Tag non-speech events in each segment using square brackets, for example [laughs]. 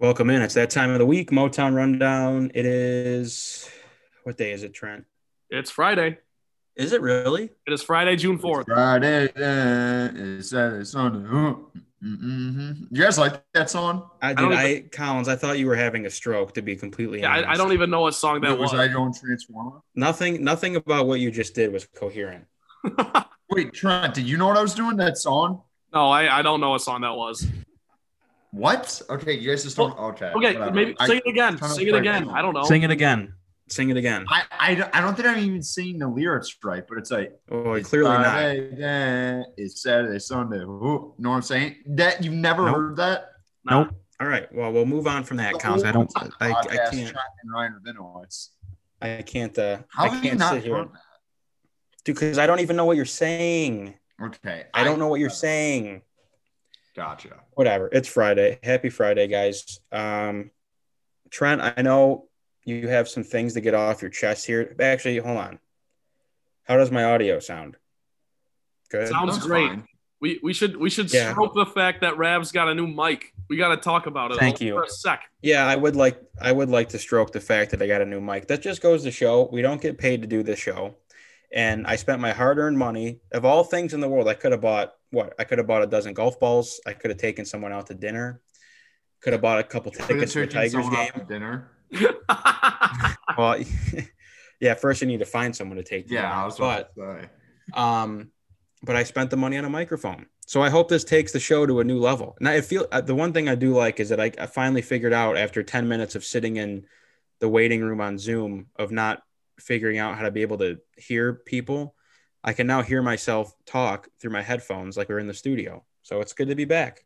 Welcome in. It's that time of the week. Motown Rundown. It is what day is it, Trent? It's Friday. Is it really? It is Friday, June 4th. Friday, uh, it's Saturday, Sunday. Mm-hmm. You guys like that song? I don't did. I, Collins. I thought you were having a stroke. To be completely Yeah, honest, I, I don't even know what song that was was. I going Transformer? Nothing. Nothing about what you just did was coherent. [laughs] Wait, Trent, did you know what I was doing? That song? no, I, I don't know what song that was. What? Okay, you guys just don't. Okay. Okay, whatever. maybe I, sing it again. Sing it again. it. I don't know. Sing it again. Sing it again. I, I, don't- I don't think I'm even singing the lyrics right, but it's like Oh, it's clearly not. Friday, then it's Saturday, Sunday. Ooh, know what I'm saying? That you've never Nope. heard that? No. Nope. All right. Well, we'll move on from that, The Collins. I whole don't. I, I podcast, can't. Trent and Ryan Rabinowitz. I can't. Uh, How I you can't not sit here, heard because I don't even know what you're saying. Okay, I don't know what you're saying. Gotcha. whatever. It's Friday. Happy Friday, guys. Um, Trent, I know you have some things to get off your chest here. Actually, hold on. How does my audio sound? Good. Sounds That's great. fine. We, we should we should Yeah. stroke the fact that Rav's got a new mic. We got to talk about it. Thank you. for a sec. yeah, I would like I would like to stroke the fact that I got a new mic. That just goes to show we don't get paid to do this show. And I spent my hard-earned money. Of all things in the world, I could have bought what? I could have bought a dozen golf balls. I could have taken someone out to dinner. Could have bought a couple tickets to a Tigers game. dinner. [laughs] [laughs] Well, [laughs] yeah, first you need to find someone to take. Yeah, out. I was but about um, but I spent the money on a microphone. So I hope this takes the show to a new level. Now, I feel uh, the one thing I do like is that I, I finally figured out after 10 minutes of sitting in the waiting room on Zoom of not figuring out how to be able to hear people. I can now hear myself talk through my headphones like we're in the studio. So it's good to be back.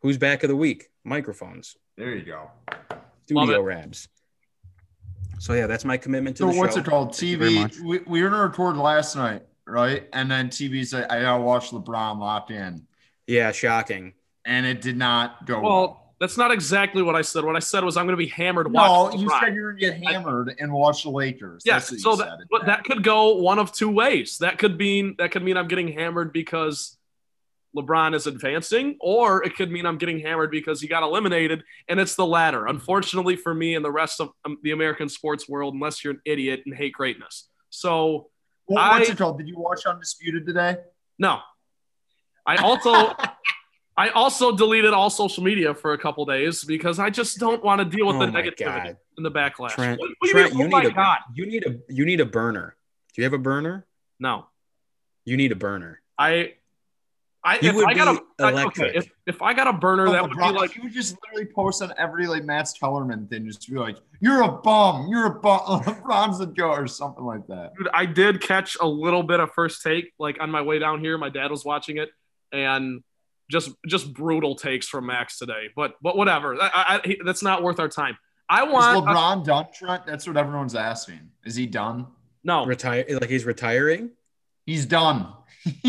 Who's back of the week? Microphones, There you go. Studio it. rabs. So yeah, that's my commitment to So the what's show. it called? Thank you very much. TV. We, we were gonna record last night, right? And then TV said I gotta watch LeBron locked in, Yeah, shocking. and it did not go well. well, that's not exactly what I said. What I said was I'm going to be hammered. No, you said you're gonna get hammered and watch the Lakers. Yes, what so that, said. but that could go one of two ways. That could mean that could mean I'm getting hammered because LeBron is advancing, or it could mean I'm getting hammered because he got eliminated, and it's the latter. Unfortunately for me and the rest of um, the American sports world, unless you're an idiot and hate greatness. So What- what's I- it called? Did you watch Undisputed today? no, I also. I also deleted all social media for a couple days because I just don't want to deal with the Oh my negativity God. and the backlash. Trent, what, oh what Trent, you you? Oh need my a God. you need a you need a burner. Do you have a burner? No. You need a burner. I, I You if would I got be a I- electric. okay, if, if I got a burner, oh that would be like you would just literally post on every like Max Kellerman thing, just be like, "You're a bum, you're a bum, LeBron's a go," or something like that. dude, I did catch a little bit of first take, like on my way down here. My dad was watching it, and just just brutal takes from Max today. But but whatever, I, I, he- that's not worth our time. I want Is want LeBron done, Trent? That's what everyone's asking. Is he done? no. Retire like he's retiring. He's done. [laughs]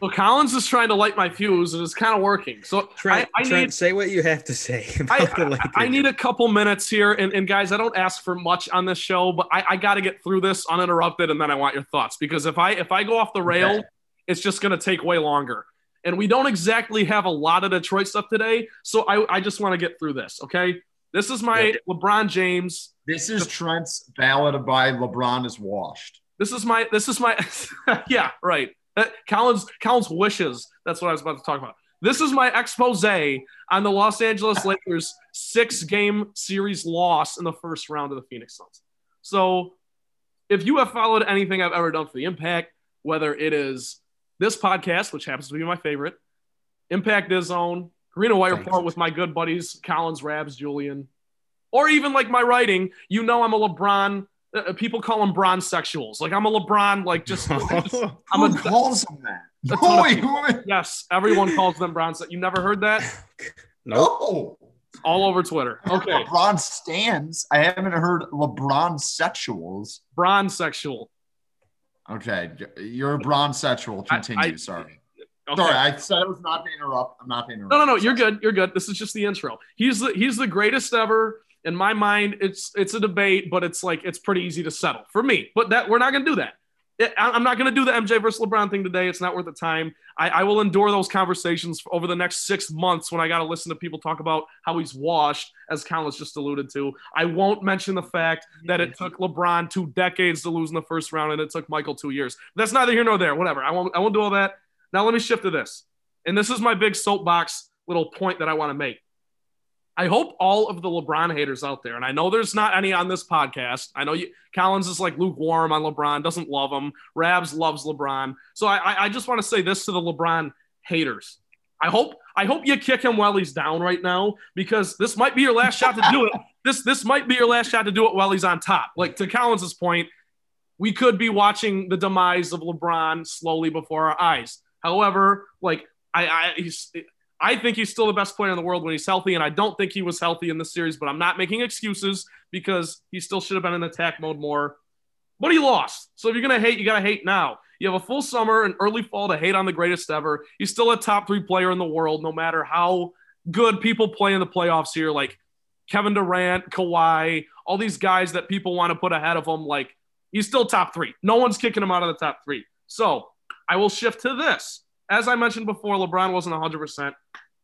So Collins is trying to light my fuse, and it's kind of working. So Trent, I, I Trent, need say what you have to say [laughs] about I, the I need a couple minutes here. And, and guys, I don't ask for much on this show, but I, I got to get through this uninterrupted, and then I want your thoughts because if I if I go off the rail, Okay. it's just going to take way longer. And we don't exactly have a lot of Detroit stuff today, so I, I just want to get through this. Okay, this is my. LeBron James. This is Trent's ballad by LeBron is washed. This is my this is my [laughs] yeah right. Uh, Collins Collins wishes. That's what I was about to talk about. This is my expose on the Los Angeles [laughs] Lakers six game series loss in the first round of the Phoenix Suns. So, if you have followed anything I've ever done for the Impact, whether it is this podcast, which happens to be my favorite, Impact is Zone, Green and White Thanks. Report with my good buddies Collins, Rabs, Julian, or even like my writing, you know I'm a LeBron. Uh, people call him Bron sexuals. Like I'm a LeBron. Like just, [laughs] just- I'm Who a calls him that? a ton No, of wait, people. wait. yes. Everyone calls them bronze. You never heard that? [laughs] nope. No. All over Twitter. Okay, LeBron stands. I haven't heard LeBron sexuals. Bron sexual. Okay, you're a bronze sexual. I- Continue. I- Sorry. Okay. Sorry, I said I was not to interrupt. I'm not to interrupt. No, no, no. You're good. You're good. This is just the intro. He's the he's the greatest ever. In my mind, it's it's a debate, but it's like it's pretty easy to settle for me. But that we're not gonna do that. I'm not going to do the MJ versus LeBron thing today. It's not worth the time. I, I will endure those conversations over the next six months when I got to listen to people talk about how he's washed, as Collins just alluded to. I won't mention the fact that it took LeBron two decades to lose in the first round and it took Michael two years. That's neither here nor there. Whatever. I won't. I won't do all that. Now let me shift to this, and this is my big soapbox little point that I want to make. I hope all of the LeBron haters out there, and I know there's not any on this podcast. I know you, Collins is like lukewarm on LeBron, doesn't love him. Rabs loves LeBron. So I, I just want to say this to the LeBron haters. I hope I hope you kick him while he's down right now because this might be your last shot to do it. [laughs] This this might be your last shot to do it while he's on top. Like to Collins's point, we could be watching the demise of LeBron slowly before our eyes. However, like I, I he's I think he's still the best player in the world when he's healthy, and I don't think he was healthy in this series, but I'm not making excuses because he still should have been in attack mode more. But he lost. So if you're going to hate, you got to hate now. You have a full summer and early fall to hate on the greatest ever. He's still a top three player in the world, no matter how good people play in the playoffs here, like Kevin Durant, Kawhi, all these guys that people want to put ahead of him. Like he's still top three. No one's kicking him out of the top three. So I will shift to this as I mentioned before, LeBron wasn't 100%.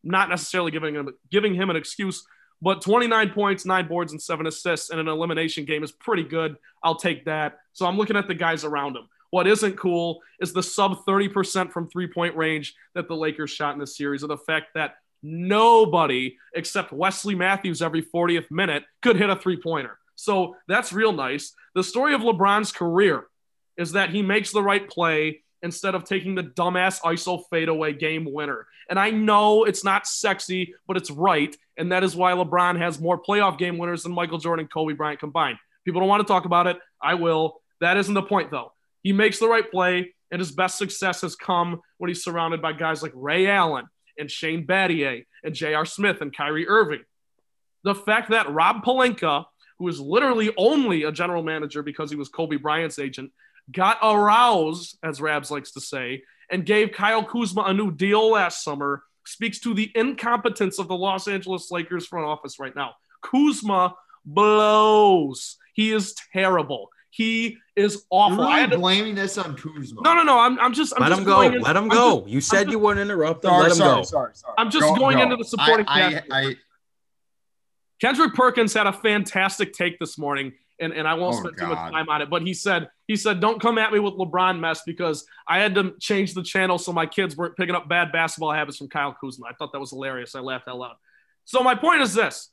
Not necessarily giving him giving him an excuse, but 29 points, nine boards, and seven assists in an elimination game is pretty good. I'll take that. So I'm looking at the guys around him. What isn't cool is the sub 30% from three point range that the Lakers shot in this series, or the fact that nobody except Wesley Matthews every 40th minute could hit a three pointer. So that's real nice. The story of LeBron's career is that he makes the right play instead of taking the dumbass ISO fadeaway game winner. And I know it's not sexy, but it's right. And that is why LeBron has more playoff game winners than Michael Jordan and Kobe Bryant combined. People don't want to talk about it. I will. That isn't the point, though. He makes the right play, and his best success has come when he's surrounded by guys like Ray Allen and Shane Battier and J.R. Smith and Kyrie Irving. The fact that Rob Pelinka, who is literally only a general manager because he was Kobe Bryant's agent, got aroused, as Rabs likes to say, and gave Kyle Kuzma a new deal last summer speaks to the incompetence of the Los Angeles Lakers front office right now. Kuzma blows. He is terrible. He is awful. You're really blaming this on Kuzma. No, no, no. I'm, I'm just. I'm let just him go. in, let him go. Just, you said just, you wouldn't interrupt him. Sorry, let him sorry, go. sorry, sorry. I'm just go, going go. into the supporting I, cast. I, I, Kendrick Perkins had a fantastic take this morning and, and I won't Oh, spend too much time on it. But he said he said don't come at me with LeBron mess because I had to change the channel so my kids weren't picking up bad basketball habits from Kyle Kuzma. I thought that was hilarious. I laughed out loud. So my point is this: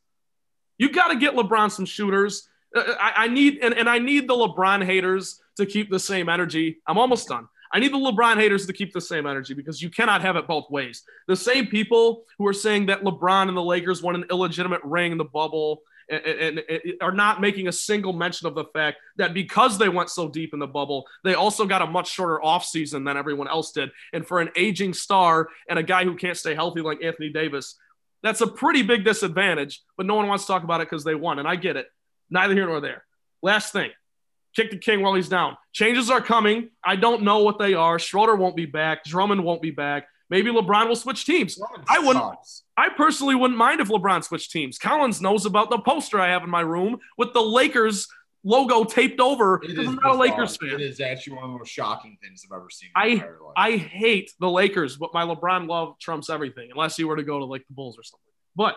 you got to get LeBron some shooters. Uh, I, I need and, and I need the LeBron haters to keep the same energy. I'm almost done. I need the LeBron haters to keep the same energy because you cannot have it both ways. The same people who are saying that LeBron and the Lakers won an illegitimate ring in the bubble and, and, and are not making a single mention of the fact that because they went so deep in the bubble, they also got a much shorter offseason than everyone else did. And for an aging star and a guy who can't stay healthy like Anthony Davis, that's a pretty big disadvantage, but no one wants to talk about it because they won. And I get it. Neither here nor there. Last thing kick the king while he's down. Changes are coming. I don't know what they are. Schroeder won't be back. Drummond won't be back. Maybe LeBron will switch teams. I wouldn't. Sucks. I personally wouldn't mind if LeBron switched teams. Collins knows about the poster I have in my room with the Lakers logo taped over. It because is I'm not a. Lakers fan. It is actually one of the most shocking things I've ever seen. In I-. I hate the Lakers, but my LeBron love trumps everything, unless you were to go to like the Bulls or something. But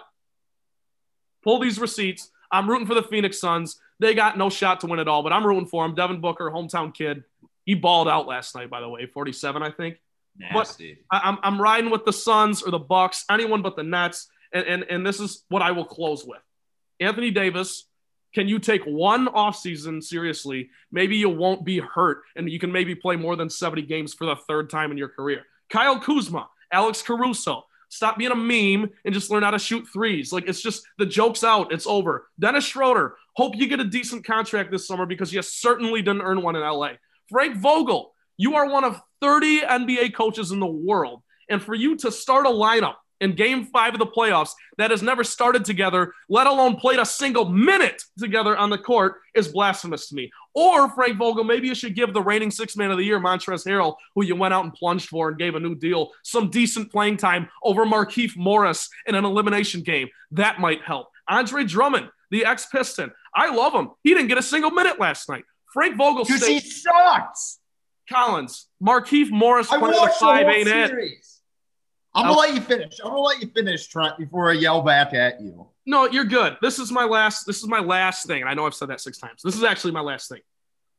pull these receipts. I'm rooting for the Phoenix Suns. They got no shot to win it all, but I'm rooting for them. Devin Booker, hometown kid. He balled out last night, by the way, 47, I think. Nasty. I, I'm, I'm riding with the Suns or the Bucks, anyone but the Nets. And, and, and this is what I will close with. Anthony Davis, can you take one offseason seriously? Maybe you won't be hurt and you can maybe play more than 70 games for the third time in your career. Kyle Kuzma, Alex Caruso, stop being a meme and just learn how to shoot threes. Like it's just the joke's out, it's over. Dennis Schroeder, hope you get a decent contract this summer because you certainly didn't earn one in LA. Frank Vogel, you are one of 30 NBA coaches in the world. And for you to start a lineup in game five of the playoffs that has never started together, let alone played a single minute together on the court, is blasphemous to me. Or, Frank Vogel, maybe you should give the reigning six man of the year, Montrezl Harrell, who you went out and plunged for and gave a new deal, some decent playing time over Markieff Morris in an elimination game. That might help. Andre Drummond, the ex Piston, I love him. He didn't get a single minute last night. Frank Vogel Because he sucks. Collins, Markieff Morris I watched the five ain't it. series. I'm gonna let you finish. I'm gonna let you finish, Trent, before I yell back at you. No, you're good. This is my last. This is my last thing, and I know I've said that six times. This is actually my last thing.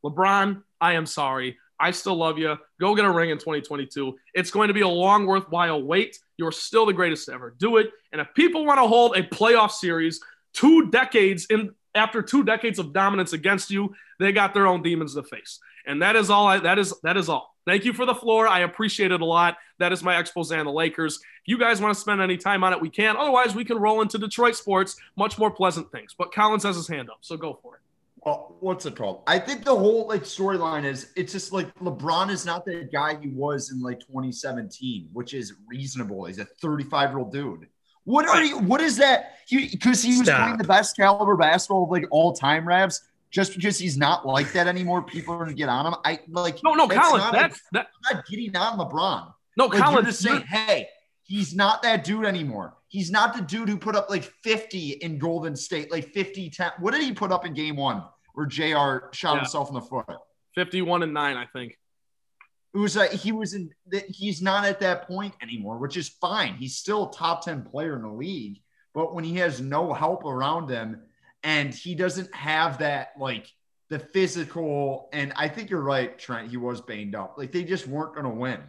LeBron, I am sorry. I still love you. Go get a ring in 2022. It's going to be a long, worthwhile wait. You're still the greatest to ever do it. And if people want to hold a playoff series two decades in after two decades of dominance against you, they got their own demons to face. And that is all. I, that is that is all. Thank you for the floor. I appreciate it a lot. That is my expose on the Lakers. If you guys want to spend any time on it, we can. Otherwise, we can roll into Detroit sports, much more pleasant things. But Collins has his hand up, so go for it. Well, what's it called? I think the whole like storyline is it's just like LeBron is not the guy he was in like 2017, which is reasonable. He's a 35 year old dude. What are you? What is that? Because he, was Stop. playing the best caliber basketball of like all time, Rabs. Just because he's not like that anymore, people are gonna get on him. I like. No, no, that's Collins. not That's that. I'm not getting on LeBron. No, Like, Collins. just saying, hey, he's not that dude anymore. He's not the dude who put up like 50 in Golden State, like 50, 10. What did he put up in game one where JR shot Yeah. himself in the foot? 51 and 9, I think. It was like he was in that he's not at that point anymore, which is fine. He's still a top 10 player in the league. But when he has no help around him and he doesn't have that like the physical, and I think you're right, Trent, he was banged up. Like they just weren't gonna win.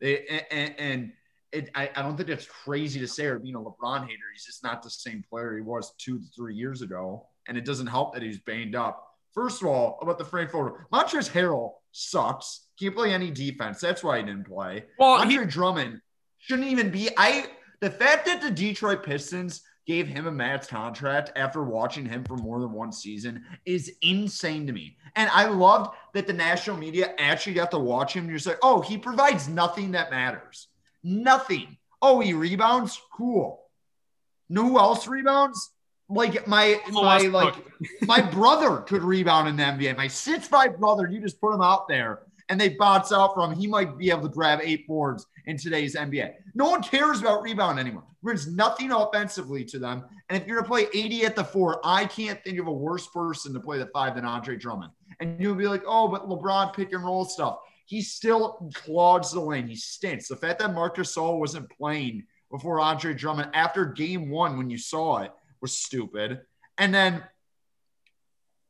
They and, and it, I, I don't think it's crazy to say or being a LeBron hater. He's just not the same player he was two to three years ago. And it doesn't help that he's banged up. First of all, about the Frankfurt, Montrezl Harrell sucks. Can't play any defense. That's why he didn't play. Well, he, Andre Drummond shouldn't even be. I the fact that the Detroit Pistons gave him a max contract after watching him for more than one season is insane to me. And I loved that the national media actually got to watch him. You're like, oh, he provides nothing that matters. Nothing. Oh, he rebounds? Cool. Know who else rebounds? Like my Oh, my like [laughs] my brother could rebound in the NBA. My six five brother, you just put him out there and they bounce out from him. He might be able to grab eight boards in today's NBA. No one cares about rebound anymore. It Brings nothing offensively to them. And if you're gonna play AD at the four, I can't think of a worse person to play the five than Andre Drummond. And you'll be like, oh, but LeBron pick and roll stuff. He still clogs the lane. He stinks. The fact that Marcus Gasol wasn't playing before Andre Drummond after game one when you saw it was stupid. And then,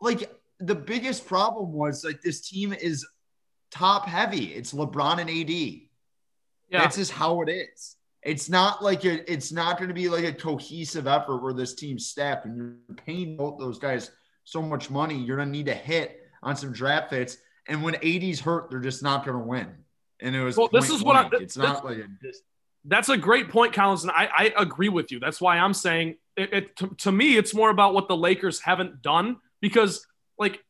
like, the biggest problem was like this team is top heavy. It's LeBron and AD. Yeah. That's just how it is. It's not like a, it's not going to be like a cohesive effort where this team's stacked and you're paying both those guys so much money. You're going to need to hit on some draft fits. And when AD's hurt, they're just not going to win. And it was Well, this is what I- blank. it's not like a That's a great point, Collins, and I, I agree with you. That's why I'm saying it, it to, to me, it's more about what the Lakers haven't done because, like,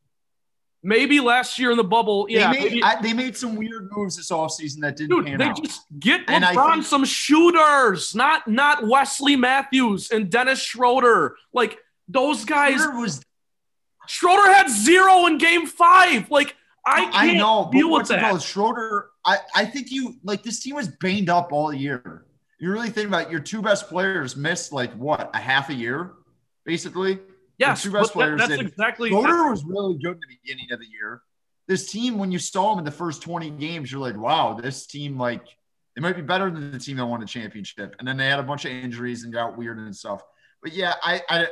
maybe last year in the bubble, yeah, they, made, maybe- I, they made some weird moves this offseason that didn't dude, pan they out. just get And LeBron think- some shooters, not not Wesley Matthews and Dennis Schroeder. Like those guys, Schroeder was Schroeder had zero in Game Five. Like I can't I know, but deal with what's it that. called? Schroeder. I, I think you like this team was banged up all year. You really think about it, your two best players missed like what a half a year, basically. Yes, two best but that- players that's did. exactly. Schroeder was really good in the beginning of the year. This team, when you saw them in the first 20 games, you're like, wow, this team like they might be better than the team that won the championship. And then they had a bunch of injuries and got weird and stuff. But yeah, I, I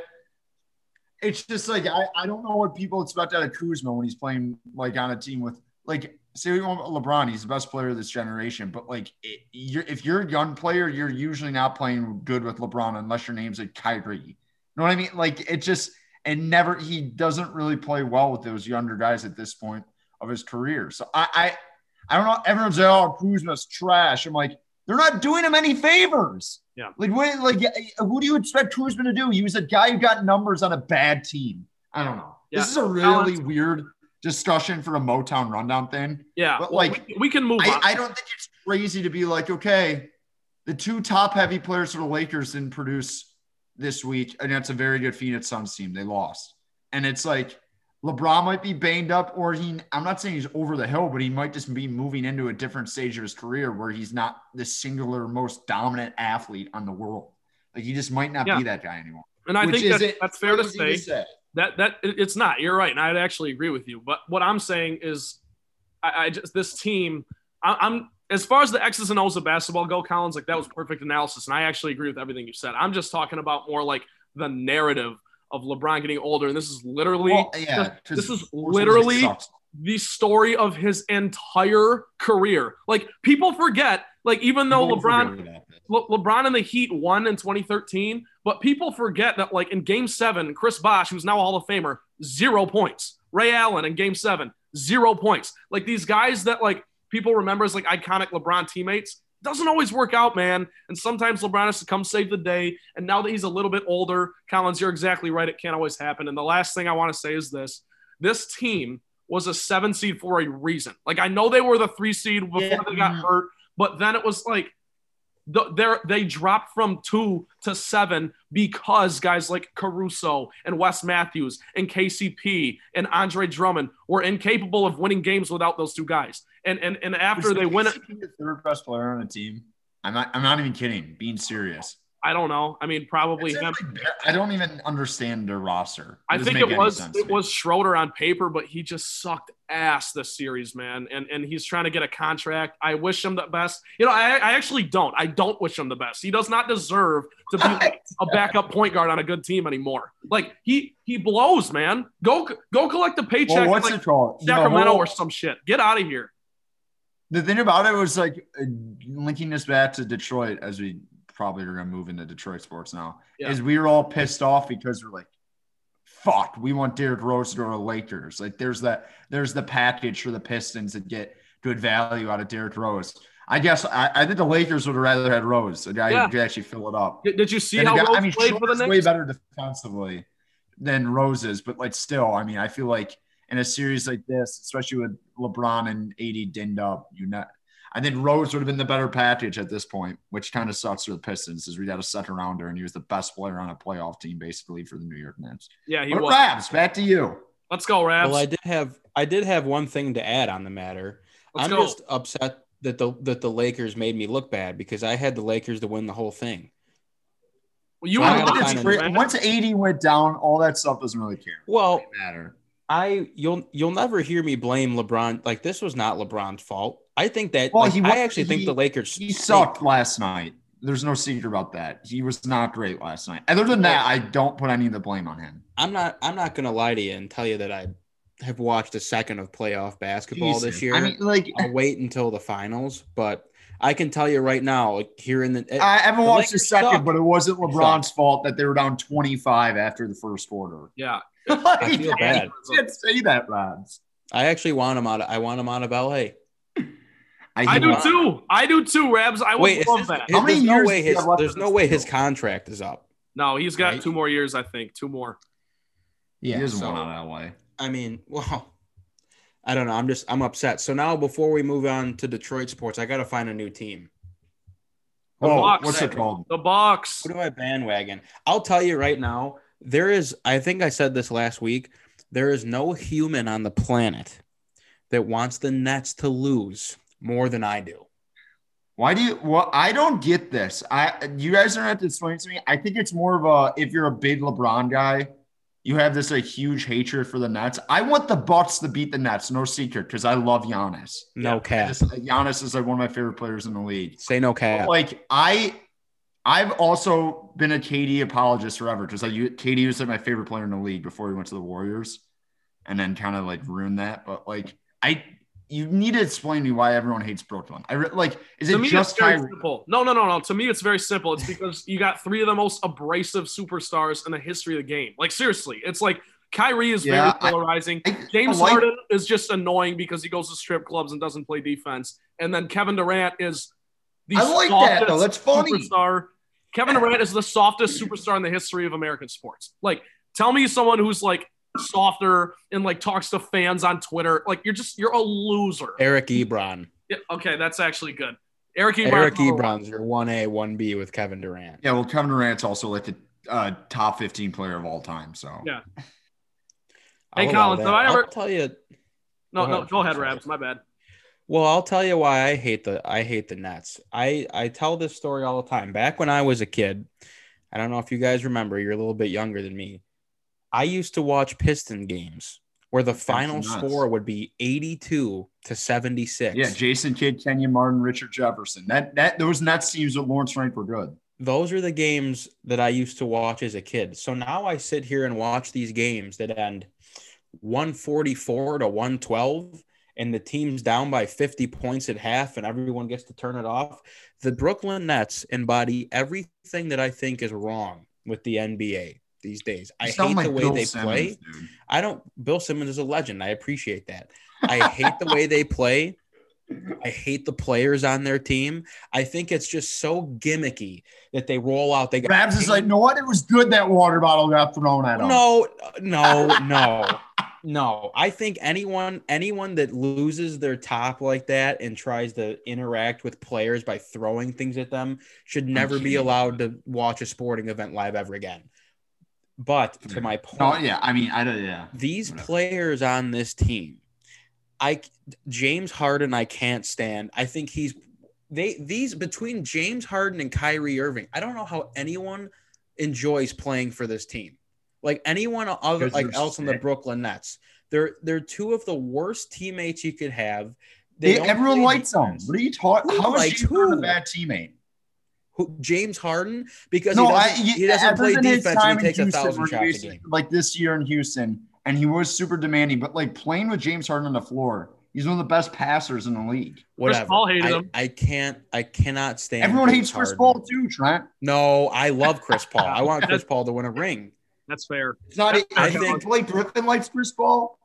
it's just like I, I don't know what people expect out of Kuzma when he's playing like on a team with like say we want LeBron, he's the best player of this generation. But like it, you're, if you're a young player, you're usually not playing good with LeBron unless your name's like Kyrie. Know what I mean? Like it just and never he doesn't really play well with those younger guys at this point of his career. So I I, I don't know. Everyone's like, oh, Kuzma's trash. I'm like, they're not doing him any favors. Yeah. Like what like who do you expect Kuzma to do? He was a guy who got numbers on a bad team. I don't know. Yeah. This is a really Collins- weird discussion for a Motown rundown thing. yeah, but, well, like, we, we can move I, on. I don't think it's crazy to be like, okay, the two top heavy players for the Lakers didn't produce this week, and that's a very good Phoenix Suns team. They lost. And it's like LeBron might be banged up, or he I'm not saying he's over the hill, but he might just be moving into a different stage of his career where he's not the singular most dominant athlete on the world. Like he just might not Yeah. be that guy anymore. and I which think that's, that's fair to crazy say. that that it's not you're right and i'd actually agree with you but what i'm saying is I, I just this team. I, I'm as far as the X's and O's of basketball go, Collins. Like that was perfect analysis, and I actually agree with everything you said. I'm just talking about more like the narrative of LeBron getting older, and this is literally Well, yeah, this is literally the story of his entire career. Like people forget, like even though People LeBron forget about this. Le- LeBron and the Heat won in 2013, but people forget that like in Game Seven, Chris Bosh, who's now a Hall of Famer, zero points. Ray Allen in Game Seven, zero points. Like these guys that like people remember as like iconic LeBron teammates doesn't always work out, man. And sometimes LeBron has to come save the day. And now that he's a little bit older, Collins, you're exactly right. It can't always happen. And the last thing I want to say is this: this team was a seven seed for a reason. Like I know they were the three seed before Yeah. they got hurt, but then it was like the, they dropped from two to seven because guys like Caruso and Wes Matthews and KCP and Andre Drummond were incapable of winning games without those two guys. And and, and after they win it, the third best player on the team. I'm not. I'm not even kidding. Being serious. I don't know. I mean, probably him. like- I don't even understand their roster. I think it was it was Schroeder on paper, but he just sucked ass this series, man. And and he's trying to get a contract. I wish him the best. You know, I, I actually don't. I don't wish him the best. He does not deserve to be [laughs] a backup point guard on a good team anymore. Like he he blows, man. Go go collect the paycheck Well, what's like it called? Sacramento or some shit. Get out of here. The thing about it was like uh, linking this back to Detroit, as we probably are going to move into Detroit sports now, Yeah. is we were all pissed off because we're like, fuck, we want Derrick Rose to go to the Lakers. Like there's that, there's the package for the Pistons to get good value out of Derrick Rose. I guess I, I think the Lakers would have rather had Rose, a guy Yeah. who could actually fill it up. Did, did you see And how guy- Rose I mean, played for the Knicks? way better defensively than Roses, but like still, I mean, I feel like in a series like this, especially with LeBron and AD dinned up, you not. I think Rose would have been the better package at this point, which kind of sucks for the Pistons, as we got a second rounder and he was the best player on a playoff team basically for the New York Knicks. Yeah, he But was. Rabs, back to you. Let's go, Rabs. Well, I did have I did have one thing to add on the matter. Let's I'm go. just upset that the that the Lakers made me look bad because I had the Lakers to win the whole thing. Well, you Well, were I gotta lying, find a- Once- man. Once AD went down, all that stuff doesn't really care. Well, Doesn't matter. I you'll you'll never hear me blame LeBron. Like this was not LeBron's fault. I think that Well, like, he I wa- actually think the Lakers He sucked last night. There's no secret about that. He was not great last night. Other than that, I don't put any of the blame on him. I'm not I'm not gonna lie to you and tell you that I have watched a second of playoff basketball this year. I mean, like I'll wait until the finals, but I can tell you right now, like here in the I haven't The watched the Lakers second, suck. but it wasn't LeBron's fault that they were down 25 after the first quarter. Yeah. [laughs] I feel bad. You can't say that, Robs. I actually want him out. Of, I want him out of LA. I do hate- too. I do too, Rabs. I would Wait, is love his- that. his- How many there's no way his there's no his way his contract is up. No, he's got Right? two more years, I think. Two more. He isn't so- one out of LA. I mean, [laughs] well, I don't know. I'm just I'm upset. So now before we move on to Detroit sports, I got to find a new team. The Oh, Bucks. what's it called? The box. What do I bandwagon? I'll tell you right now. There is. I think I said this last week. There is no human on the planet that wants the Nets to lose more than I do. Why do you? Well, I don't get this. I you guys don't have to explain to me. I think it's more of a if you're a big LeBron guy, you have this a huge hatred for the Nets. I want the Bucks to beat the Nets, no secret, because I love Giannis. No Yeah, cap. Just- Giannis is like one of my favorite players in the league. Say no cap. Like I, I've also been a KD apologist forever because like you, KD was like my favorite player in the league before he went to the Warriors, and then kind of like ruined that. But like I, you need to explain to me why everyone hates Brooklyn. I re- like is to it me, just it's very Kyrie? simple. No, no, no, no. To me, it's very simple. It's because you got three of the most abrasive superstars in the history of the game. Like seriously, it's like Kyrie is Yeah, very polarizing. I- James I like- Harden is just annoying because he goes to strip clubs and doesn't play defense. And then Kevin Durant is the I like that, though. That's funny. superstar. Kevin Durant is the softest superstar in the history of American sports. Like, tell me someone who's like softer and like talks to fans on Twitter. Like, you're just you're a loser. Eric Ebron. Yeah, okay, that's actually good. Eric Ebron. Eric Ebron's your one A, one B with Kevin Durant. Yeah, well, Kevin Durant's also like the uh, top 15 player of all time. So Yeah. Hey, allow Collins, that. have I ever- I'll tell you. No, Go no, ahead. go ahead, Sorry. Rabs. My bad. Well, I'll tell you why I hate the I hate the Nets. I I tell this story all the time. Back when I was a kid, I don't know if you guys remember. You're a little bit younger than me. I used to watch Piston games where the final score would be 82 to 76. Yeah, Jason Kidd, Kenyon Martin, Richard Jefferson. That that those Nets teams with Lawrence Frank were good. those are the games that I used to watch as a kid. So now I sit here and watch these games that end 144 to 112 and the team's down by 50 points at half and everyone gets to turn it off. The Brooklyn Nets embody everything that I think is wrong with the NBA these days. I hate like the way Bill they Simmons, play. dude. I don't Bill Simmons is a legend. I appreciate that. I hate the way they play. I hate the players on their team. I think it's just so gimmicky that they roll out. They got Babs is like, no what? It was good that water bottle got thrown at him. no, no, no, no. I think anyone anyone that loses their top like that and tries to interact with players by throwing things at them should never be allowed to watch a sporting event live ever again. But to my oh, point, No, yeah. I mean, I don't. Yeah. these Whatever. players on this team, I James Harden, I can't stand. I think he's they these between James Harden and Kyrie Irving. I don't know how anyone enjoys playing for this team. Like anyone other like they're else on the. Brooklyn Nets. They're they're two of the worst teammates you could have. They They- everyone play likes them. What are you talking? Who How is likes James Harden a bad teammate? Who, James Harden because No, he I, doesn't, he, he doesn't play defense and he in takes a thousand where he shots a game. Like this year in Houston, and he was super demanding. But like playing with James Harden on the floor, he's one of the best passers in the league. Whatever. Paul hated I, him. I can't. I cannot stand. Everyone James hates Chris Paul too, Trent. No, I love Chris [laughs] Paul. I want Chris Paul to win a ring. That's fair. It's not. I I think- think Blake Griffin likes Chris Paul.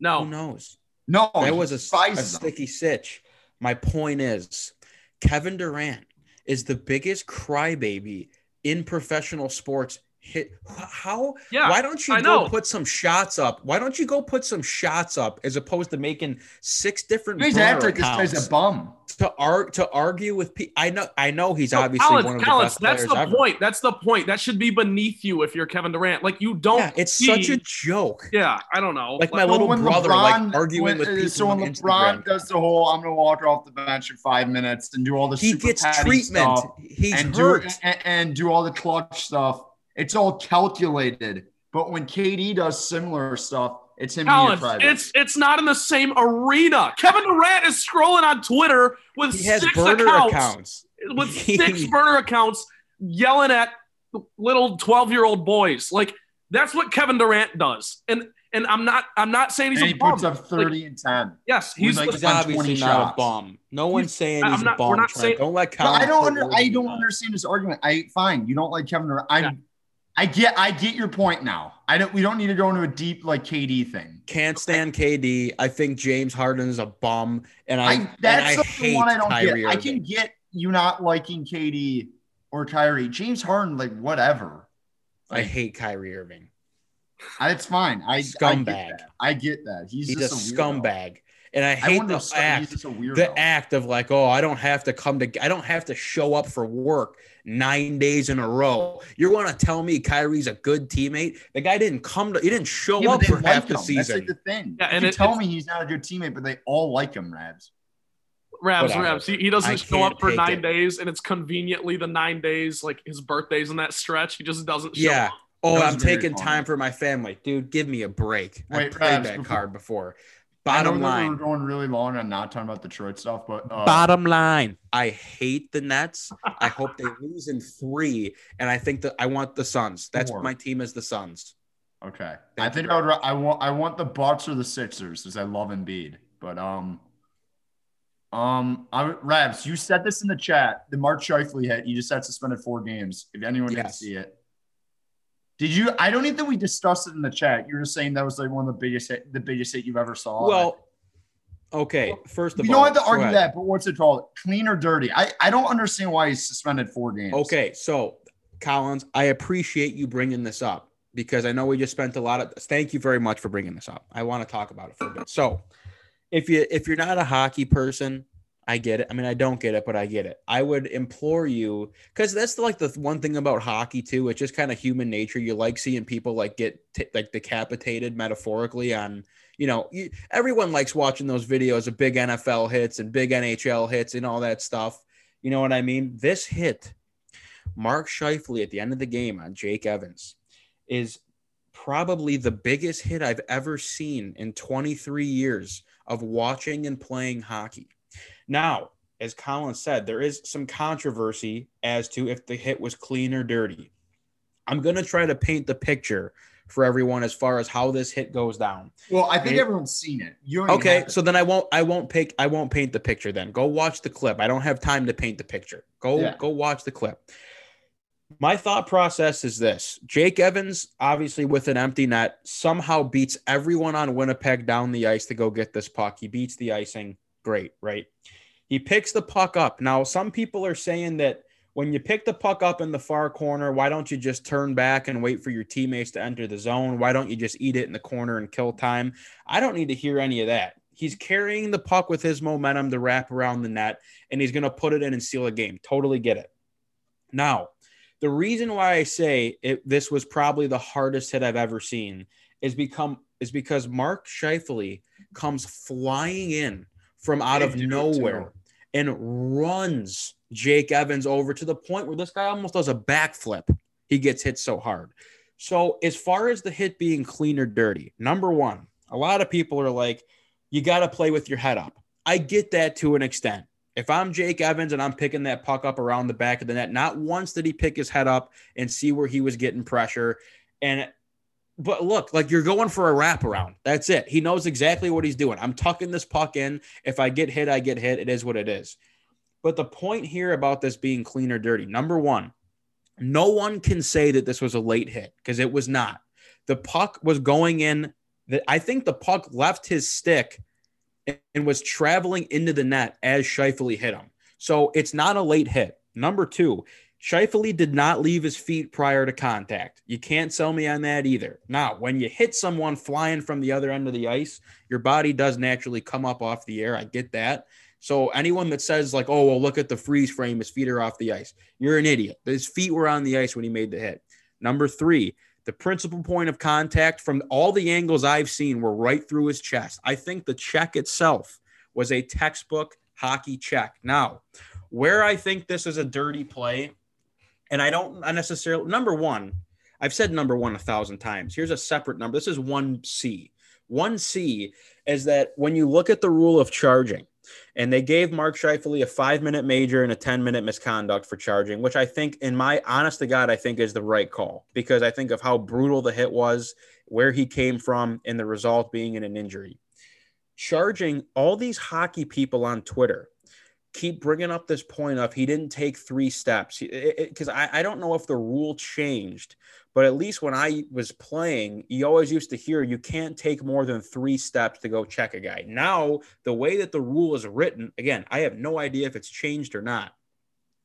No, who No, knows? No, That was a, a sticky sitch. My point is, Kevin Durant is the biggest crybaby in professional sports. Hit how? yeah. Why don't you I go know. put some shots up? Why don't you go put some shots up as opposed to making six different He's burner acting like this guy's a bum. to arg to argue with people? I know, I know he's No, obviously Collins, one of the Collins, best that's players the ever. point. That's the point. That should be beneath you if you're Kevin Durant. Like you don't. Yeah, it's see- such a joke. Yeah, I don't know. Like my little brother, LeBron- like arguing when- with people So when LeBron Instagram. does the whole, I'm gonna walk off the bench in five minutes and do all the he super gets treatment. stuff He's and do hurt. and, and do all the clutch stuff. It's all calculated. But when KD does similar stuff, it's him being a Collins, it's it's not in the same arena. Kevin Durant is scrolling on Twitter with He has six burner accounts, accounts. with [laughs] six burner accounts, yelling at little twelve year old boys. Like that's what Kevin Durant does. And and I'm not I'm not saying he's and a he bum. puts up 30 and 10. yes, He's he's like- the- He's on obviously 20 not a shots. bum. No one's saying I'm he's not- a bum. we're not Trent. saying- don't let But Collins I don't under, I don't understand this argument. I fine, you don't like Kevin Durant. I Yeah. I get I get your point now. I don't we don't need to go into a deep like KD thing. Can't stand KD. I think James Harden is a bum, and I, I, and that's I the one I don't Kyrie get. I can get you not liking KD or Kyrie. James Harden, like whatever. I hate Kyrie Irving. It's fine. I I Scumbag. get that. I get that. He's, He's, just a, weirdo. scumbag, and I I hate wonder the if he's act. just a weirdo. The act of like, oh, I don't have to come to, I don't have to show up for work nine days in a row. You're going to tell me Kyrie's a good teammate? The guy didn't come to, he didn't show Yeah, up for like half the him. That's season. like the thing. Yeah, Yeah, and and you it- tell me he's not a good teammate, but they all like him, Rabs. Rabs, Whatever. Rabs. He, he doesn't show up for nine it. days, and it's conveniently the nine days, like his birthday's in that stretch. He just doesn't show Yeah. up. Oh, I'm taking funny. time for my family. Dude, give me a break. I played Rabs, that before- card before. Bottom line. we're going really long on not talking about Detroit stuff, but uh, Bottom line, I hate the Nets. I hope they lose in three, and I think that I want the Suns. That's Four. my team is the Suns. Okay. I think. I would. I want. I want the Bucks or the Sixers because I love Embiid. But um, um, I Rabs, you said this in the chat. The Mark Scheifele hit. You just had suspended four games. If anyone didn't see it, did you? I don't even think we discussed it in the chat. You were just saying that was like one of the biggest hit, the biggest hit you've ever saw. Well, okay. First of you all, don't have to argue that. But what's it called? Clean or dirty? I I don't understand why he's suspended four games. Okay, so Collins, I appreciate you bringing this up because I know we just spent a lot of. Thank you very much for bringing this up. I want to talk about it for a bit. So, if you if you're not a hockey person, I get it. I mean, I don't get it, but I get it. I would implore you because that's like the one thing about hockey too. It's just kind of human nature. You like seeing people like get t- like decapitated metaphorically on. You know, you, everyone likes watching those videos of big NFL hits and big NHL hits and all that stuff. You know what I mean? This hit, Mark Scheifele at the end of the game on Jake Evans, is probably the biggest hit I've ever seen in 23 years of watching and playing hockey. Now, as Colin said, there is some controversy as to if the hit was clean or dirty. I'm going to try to paint the picture for everyone as far as how this hit goes down. Well, I think everyone's seen it. You okay, so then I won't I won't pick I won't paint the picture then. Go watch the clip. I don't have time to paint the picture. Go yeah. go watch the clip. My thought process is this Jake Evans, obviously with an empty net, somehow beats everyone on Winnipeg down the ice to go get this puck. He beats the icing. Great, right? He picks the puck up. Now, some people are saying that when you pick the puck up in the far corner, why don't you just turn back and wait for your teammates to enter the zone? Why don't you just eat it in the corner and kill time? I don't need to hear any of that. He's carrying the puck with his momentum to wrap around the net, and he's going to put it in and seal a game. Totally get it. Now, the reason why I say it, this was probably the hardest hit I've ever seen is become is because Mark Scheifele comes flying in from out of nowhere and runs Jake Evans over to the point where this guy almost does a backflip. He gets hit so hard. So, as far as the hit being clean or dirty, number one, a lot of people are like, you got to play with your head up. I get that to an extent. If I'm Jake Evans and I'm picking that puck up around the back of the net, not once did he pick his head up and see where he was getting pressure. And but look, like you're going for a wraparound. That's it. He knows exactly what he's doing. I'm tucking this puck in. If I get hit, I get hit. It is what it is. But the point here about this being clean or dirty, number one, no one can say that this was a late hit because it was not. The puck was going in. I think the puck left his stick and was traveling into the net as Scheifele hit him. So it's not a late hit. Number two, Scheifele did not leave his feet prior to contact. You can't sell me on that either. Now, when you hit someone flying from the other end of the ice, your body does naturally come up off the air. I get that. So anyone that says like, "Oh, well, look at the freeze frame, his feet are off the ice," you're an idiot. His feet were on the ice when he made the hit. Number three, the principal point of contact from all the angles I've seen were right through his chest. I think the check itself was a textbook hockey check. Now, where I think this is a dirty play and I don't necessarily, number one, I've said number one a thousand times. Here's a separate number. This is 1C. 1C is that when you look at the rule of charging, and they gave Mark Scheifele a five minute major and a 10 minute misconduct for charging, which I think, in my honest to God, I think is the right call because I think of how brutal the hit was, where he came from, and the result being in an injury. Charging all these hockey people on Twitter keep bringing up this point of he didn't take three steps. Because I, I don't know if the rule changed but at least when i was playing you always used to hear you can't take more than three steps to go check a guy. Now the way that the rule is written again i have no idea if it's changed or not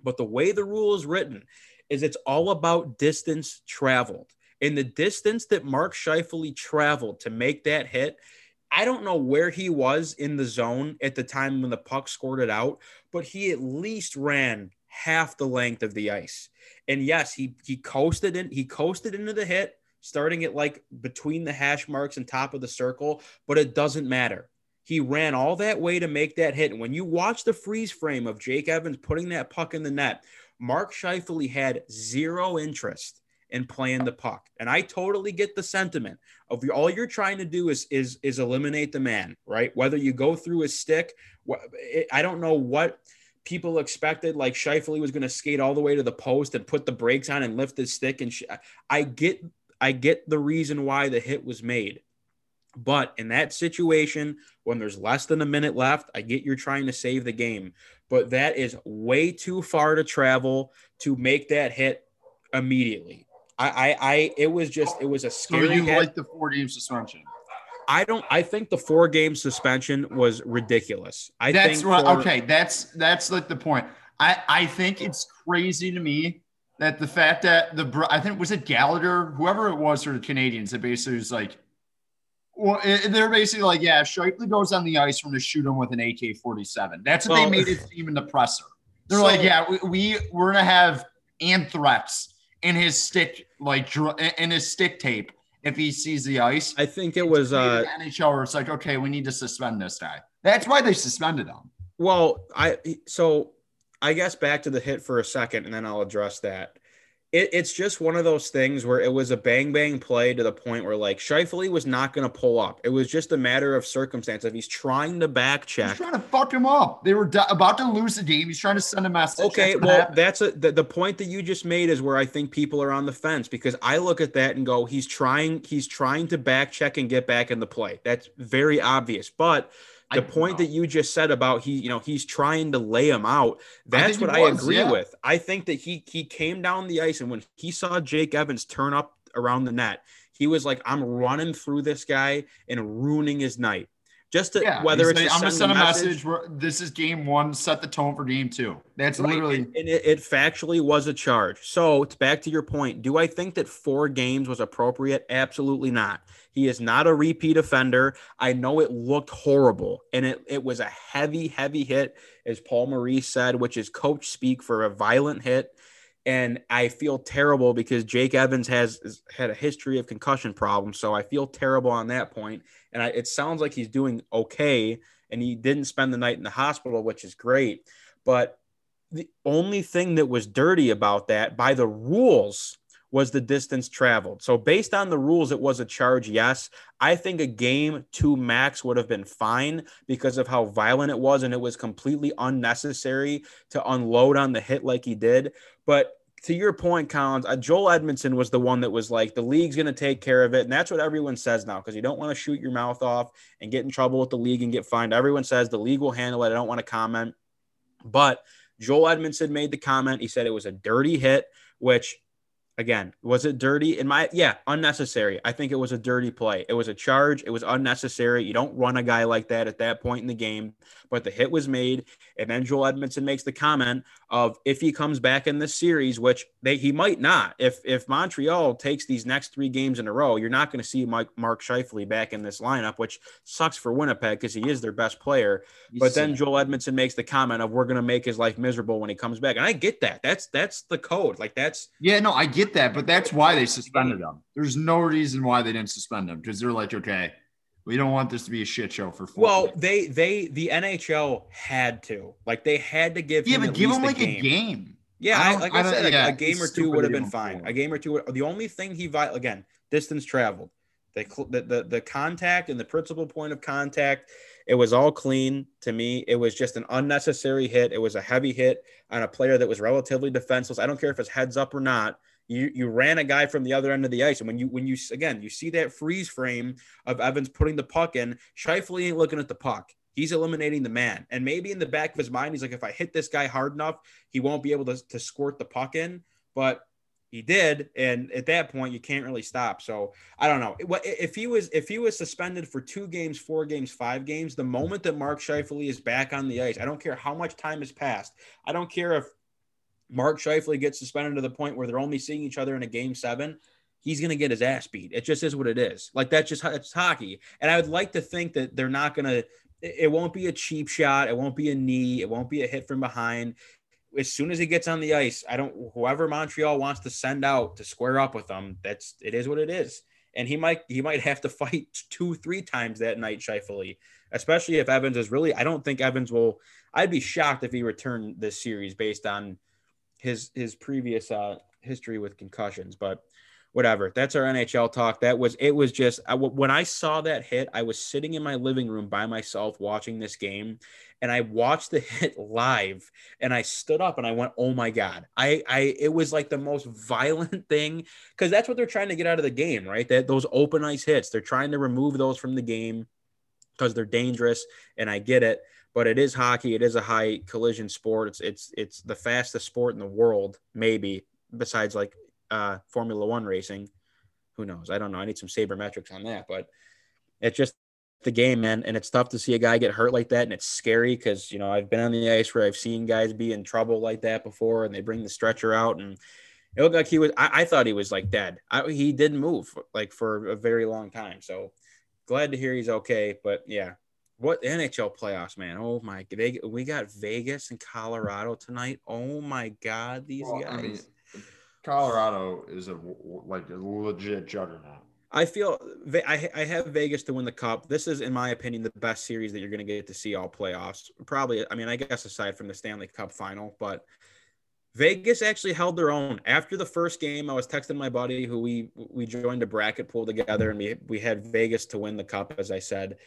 but the way the rule is written is it's all about distance traveled. And the distance that mark Scheifele traveled to make that hit I don't know where he was in the zone at the time when the puck scored it out, but he at least ran half the length of the ice. And yes, he he coasted in he coasted into the hit, starting at like between the hash marks and top of the circle, but it doesn't matter. He ran all that way to make that hit. And when you watch the freeze frame of Jake Evans putting that puck in the net, Mark Scheifele had zero interest and playing the puck. And I totally get the sentiment of all you're trying to do is is is eliminate the man, right? Whether you go through his stick, I don't know what people expected. Like Scheifele was going to skate all the way to the post and put the brakes on and lift his stick. And sh- I get I get the reason why the hit was made. But in that situation, when there's less than a minute left, I get you're trying to save the game. But that is way too far to travel to make that hit immediately. I, I, I, it was just, it was a scary. So you like the four game suspension? I don't. I think the four game suspension was ridiculous. I that's think right. For, okay, that's that's like the point. I I think it's crazy to me that the fact that the I think was it Gallagher, whoever it was for the Canadiens, that basically was like, well, it, they're basically like, yeah, Scheifele goes on the ice, from to shoot him with an AK forty seven. That's what well, they made it seem in the presser. They're so, like, yeah, we, we we're gonna have anthrax in his stick, like in his stick tape, if he sees the ice. I think it was uh, NHL. It's like, okay, we need to suspend this guy. That's why they suspended him. Well, I so I guess back to the hit for a second, and then I'll address that. It, it's just one of those things where it was a bang bang play to the point where like Scheifele was not going to pull up. It was just a matter of circumstance. If he's trying to back check, He's trying to fuck him up. They were d- about to lose the game. He's trying to send a message. Okay, That's well, happened. that's a, the, the point that you just made is where I think people are on the fence because I look at that and go, he's trying, he's trying to back check and get back in the play. That's very obvious. But the I- point no. that you just said about he, you know, he's trying to lay him out. That's think what he I agree yeah. with. I think that he he came down the ice and when he saw Jake Evans turn up around the net, he was like, I'm running through this guy and ruining his night. Just to, yeah, whether it's like, I'm gonna send a message message. This is game one. Set the tone for game two. That's Right, literally. and, and it, it factually was a charge. So it's back to your point. Do I think that four games was appropriate? Absolutely not. He is not a repeat offender. I know it looked horrible, and it, it was a heavy, heavy hit, as Paul Maurice said, which is coach speak for a violent hit. And I feel terrible because Jake Evans has has had a history of concussion problems. So I feel terrible on that point. And I, it sounds like he's doing okay. And he didn't spend the night in the hospital, which is great. But the only thing that was dirty about that by the rules was the distance traveled. So based on the rules, it was a charge. Yes, I think a game two max would have been fine because of how violent it was, and it was completely unnecessary to unload on the hit like he did. But to your point, Collins, uh, Joel Edmondson was the one that was like, the league's going to take care of it. And that's what everyone says now because you don't want to shoot your mouth off and get in trouble with the league and get fined. Everyone says the league will handle it. I don't want to comment. But Joel Edmondson made the comment. He said it was a dirty hit, which again, was it dirty? In my yeah, unnecessary. I think it was a dirty play. It was a charge. It was unnecessary. You don't run a guy like that at that point in the game. But the hit was made, and then Joel Edmondson makes the comment of if he comes back in this series, which they he might not. If if Montreal takes these next three games in a row, you're not going to see Mike Mark Scheifele back in this lineup, which sucks for Winnipeg because he is their best player. But then Joel Edmondson makes the comment of we're going to make his life miserable when he comes back, and I get that. That's that's the code. Like that's Yeah, no, I get that, but that's why they suspended him. There's no reason why they didn't suspend him because they're like, okay, we don't want this to be a shit show for. four well, they they the NHL had to like they had to give yeah, him but give him like a game. a game. Yeah, I I like I I, said, a- yeah, a game or two would have been fine. A game or two. would- The only thing he vi- again distance traveled, cl- the the the contact and the principal point of contact. It was all clean to me. It was just an unnecessary hit. It was a heavy hit on a player that was relatively defenseless. I don't care if it's heads up or not. You you ran a guy from the other end of the ice, and when you when you again you see that freeze frame of Evans putting the puck in, Scheifele ain't looking at the puck. He's eliminating the man, and maybe in the back of his mind, he's like, if I hit this guy hard enough, he won't be able to, to squirt the puck in. But he did, and at that point, you can't really stop. So I don't know if he was if he was suspended for two games, four games, five games. The moment that Mark Scheifele is back on the ice, I don't care how much time has passed. I don't care if Mark Scheifele gets suspended to the point where they're only seeing each other in a game seven. He's going to get his ass beat. It just is what it is. Like that's just it's hockey. And I would like to think that they're not going to. It won't be a cheap shot. It won't be a knee. It won't be a hit from behind. As soon as he gets on the ice, I don't. Whoever Montreal wants to send out to square up with them, that's it is what it is. And he might he might have to fight [laughs] two three times that night, Scheifele. Especially if Evans is really. I don't think Evans will. I'd be shocked if he returned this series based on his his previous uh, history with concussions. But whatever. That's our NHL talk. That was it. Was just I, when I saw that hit, I was sitting in my living room by myself watching this game, and I watched the [laughs] hit live, and I stood up and I went, "Oh my god!" I I it was like the most violent [laughs] thing because that's what they're trying to get out of the game, right? That those open ice hits, they're trying to remove those from the game because they're dangerous, and I get it but it is hockey. It is a high collision sport. It's it's it's the fastest sport in the world, maybe besides like uh, Formula One racing. Who knows? I don't know. I need some sabermetrics on that, but it's just the game, man. And it's tough to see a guy get hurt like that, and it's scary because you know I've been on the ice where I've seen guys be in trouble like that before, and they bring the stretcher out, and it looked like he was. I, I thought he was like dead. I, he didn't move like for a very long time. So glad to hear he's okay. But yeah, what NHL playoffs, man? Oh my, they, we got Vegas and Colorado tonight. Oh my God, these Well, guys. I mean, Colorado is a like a legit juggernaut. I feel I, I have Vegas to win the cup. This is, in my opinion, the best series that you're going to get to see all playoffs. Probably, I mean, I guess aside from the Stanley Cup final, but Vegas actually held their own. After the first game, I was texting my buddy who we we joined a bracket pool together and we we had Vegas to win the cup, as I said.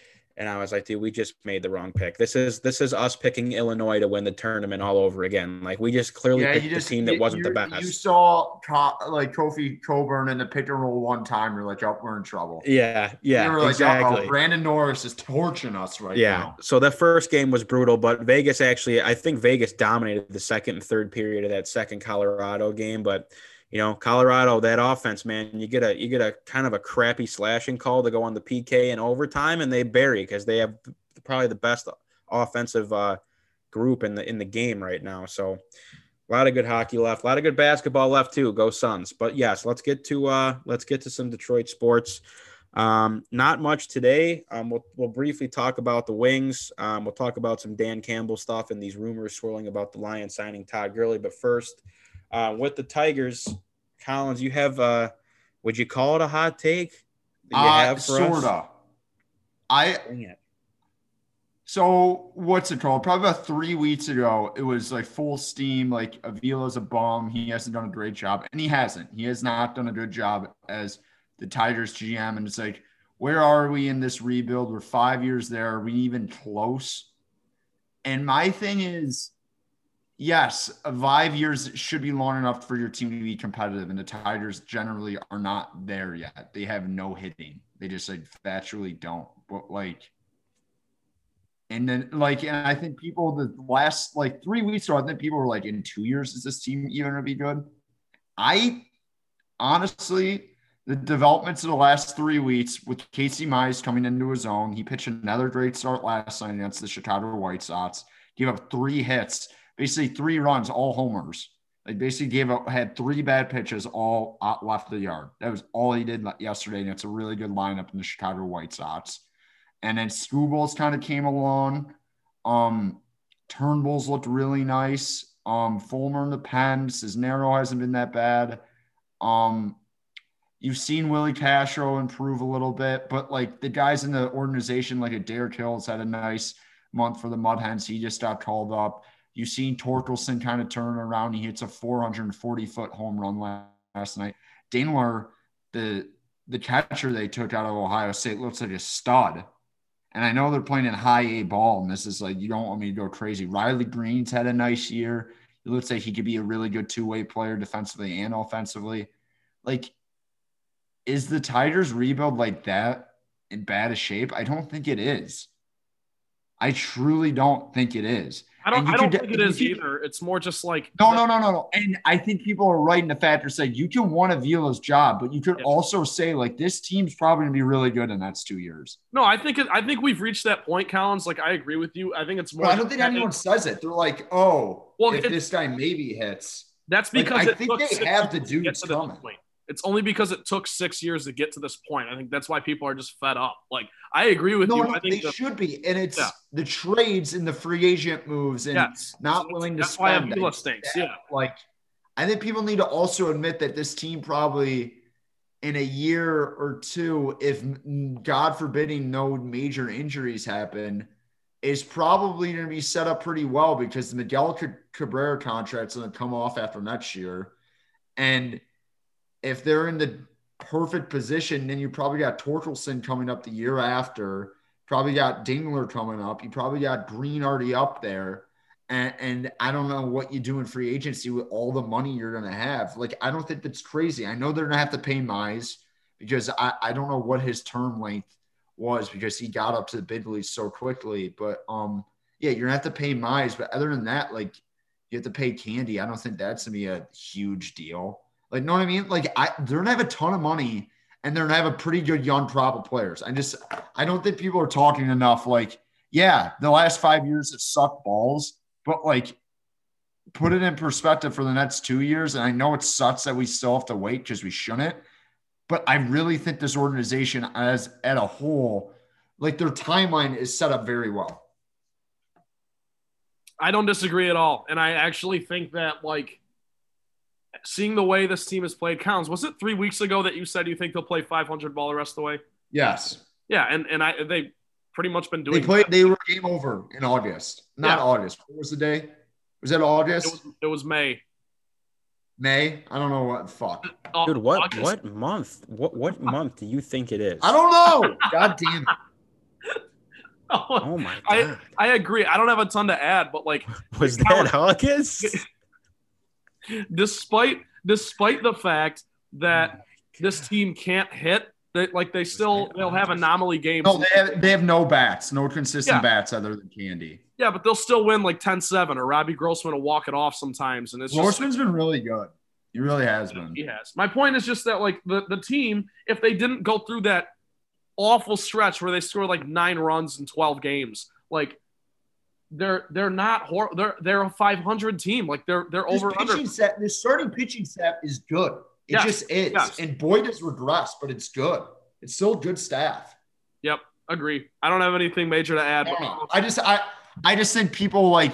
And I was like, dude, we just made the wrong pick. This is this is us picking Illinois to win the tournament all over again. Like we just clearly Yeah, picked you the team that wasn't the best. You saw like Kofi Cockburn in the pick and roll one time. You're like, oh, we're in trouble. yeah, yeah, you were like, exactly. oh, Braden Norris is torching us right yeah. now. So the first game was brutal, but Vegas actually, I think Vegas dominated the second and third period of that second Colorado game. But you know, Colorado, that offense, man, you get a you get a kind of a crappy slashing call to go on the PK in overtime, and they bury because they have probably the best offensive uh, group in the in the game right now. So a lot of good hockey left, a lot of good basketball left too. Go Suns! But yes, let's get to uh, let's get to some Detroit sports. Um, not much today. Um, we'll, we'll briefly talk about the Wings. Um, we'll talk about some Dan Campbell stuff and these rumors swirling about the Lions signing Todd Gurley. But first, uh, with the Tigers, Collins, you have uh, would you call it a hot take? Uh, have sorta. I. So what's it called? Probably about three weeks ago, it was like full steam. Like Avila's a bum. He hasn't done a great job, and he hasn't. He has not done a good job as the Tigers GM. And it's like, where are we in this rebuild? We're five years there. Are we even close? And my thing is, yes, five years should be long enough for your team to be competitive. And the Tigers generally are not there yet. They have no hitting. They just like factually don't. But like. And then, like, and I think people the last like three weeks ago, I think people were like, in two years, is this team even gonna be good? I honestly, the developments of the last three weeks with Casey Mize coming into his own, he pitched another great start last night against the Chicago White Sox. Gave up three hits, basically three runs, all homers. They basically gave up had three bad pitches all left the yard. That was all he did yesterday, and it's a really good lineup in the Chicago White Sox. And then Skubal's kind of came along. Um, Turnbull's looked really nice. Um, Fulmer in the pen. Cisnero hasn't been that bad. Um, you've seen Willi Castro improve a little bit, but like the guys in the organization, like a Derek Hills had a nice month for the Mud Hens. He just got called up. You've seen Torkelson kind of turn around. He hits a 440 foot home run last night. Dingler, the the catcher they took out of Ohio State, looks like a stud. And I know they're playing in high A ball, and this is like you don't want me to go crazy. Riley Greene's had a nice year. It looks like he could be a really good two way player defensively and offensively. Like, is the Tigers rebuild like that in bad a shape? I don't think it is. I truly don't think it is. I don't. I don't think it is either. It's more just like No, no, no, no, no. And I think people are right in the fact to say you can want Avila's job, but you could Yeah. also say like this team's probably gonna be really good in the next two years. No, I think it, I think we've reached that point, Collins. Like I agree with you. I think it's more. Well, I don't think anyone says it. They're like, oh, Well, if this guy maybe hits. That's Like, because I think they have the dudes coming. point. It's only because it took six years to get to this point. I think that's why people are just fed up. Like I agree with No, you. no, I they the, should be. And it's Yeah. the trades and the free agent moves and yes, not So willing to That's why spend. Avila It's stinks. that, Yeah, Like, I think people need to also admit that this team probably in a year or two, if God forbidding no major injuries happen, is probably going to be set up pretty well because the Miguel Ca- Cabrera contract's going to come off after next year. And if they're in the perfect position, then you probably got Torkelson coming up the year after. Probably got Dingler coming up. You probably got Greene already up there. And, and I don't know what you do in free agency with all the money you're going to have. Like, I don't think that's crazy. I know they're going to have to pay Mize because I, I don't know what his term length was because he got up to the big leagues so quickly. But um, yeah, you're going to have to pay Mize. But other than that, like, you have to pay Candy. I don't think that's going to be a huge deal. Like, know what I mean? Like, I they're gonna have a ton of money and they're gonna have a pretty good young crop of players. I just I don't think people are talking enough. Like, yeah, the last five years have sucked balls, but like put it in perspective for the next two years. And I know it sucks that we still have to wait because we shouldn't, but I really think this organization as at a whole, like their timeline is set up very well. I don't disagree at all, and I actually think that like seeing the way this team has played counts. Was it three weeks ago that you said you think they'll play 500 ball the rest of the way? Yes. Yeah, and and I they pretty much been doing. They played that. they were game over in August. Not Yeah. August. What was the day? Was that August? It was, it was May. May. I don't know what. Fuck. Oh, Dude, what August. what month? What what month do you think it is? I don't know. God damn it. [laughs] Oh, oh my I- god. I agree. I don't have a ton to add, but like [laughs] Was that August? [laughs] despite despite the fact that oh this team can't hit, they, like they still they'll have anomaly games. No, they have, they have no bats, no consistent Yeah. bats other than Candy. yeah, but they'll still win like 10-7 or Robbie Grossman will walk it off sometimes, and it's just Grossman's been really good. He really has been. he has. My point is just that like the, the team, if they didn't go through that awful stretch where they scored like nine runs in 12 games, like they're they're not hor- they're they're a 500 team. Like they're they're This over under. pitching set, this starting pitching staff is good. It Yes, just is. yes. And Boyd has regressed, but it's good. It's still good staff. Yep, agree. I don't have anything major to add. I But. I just I I just think people like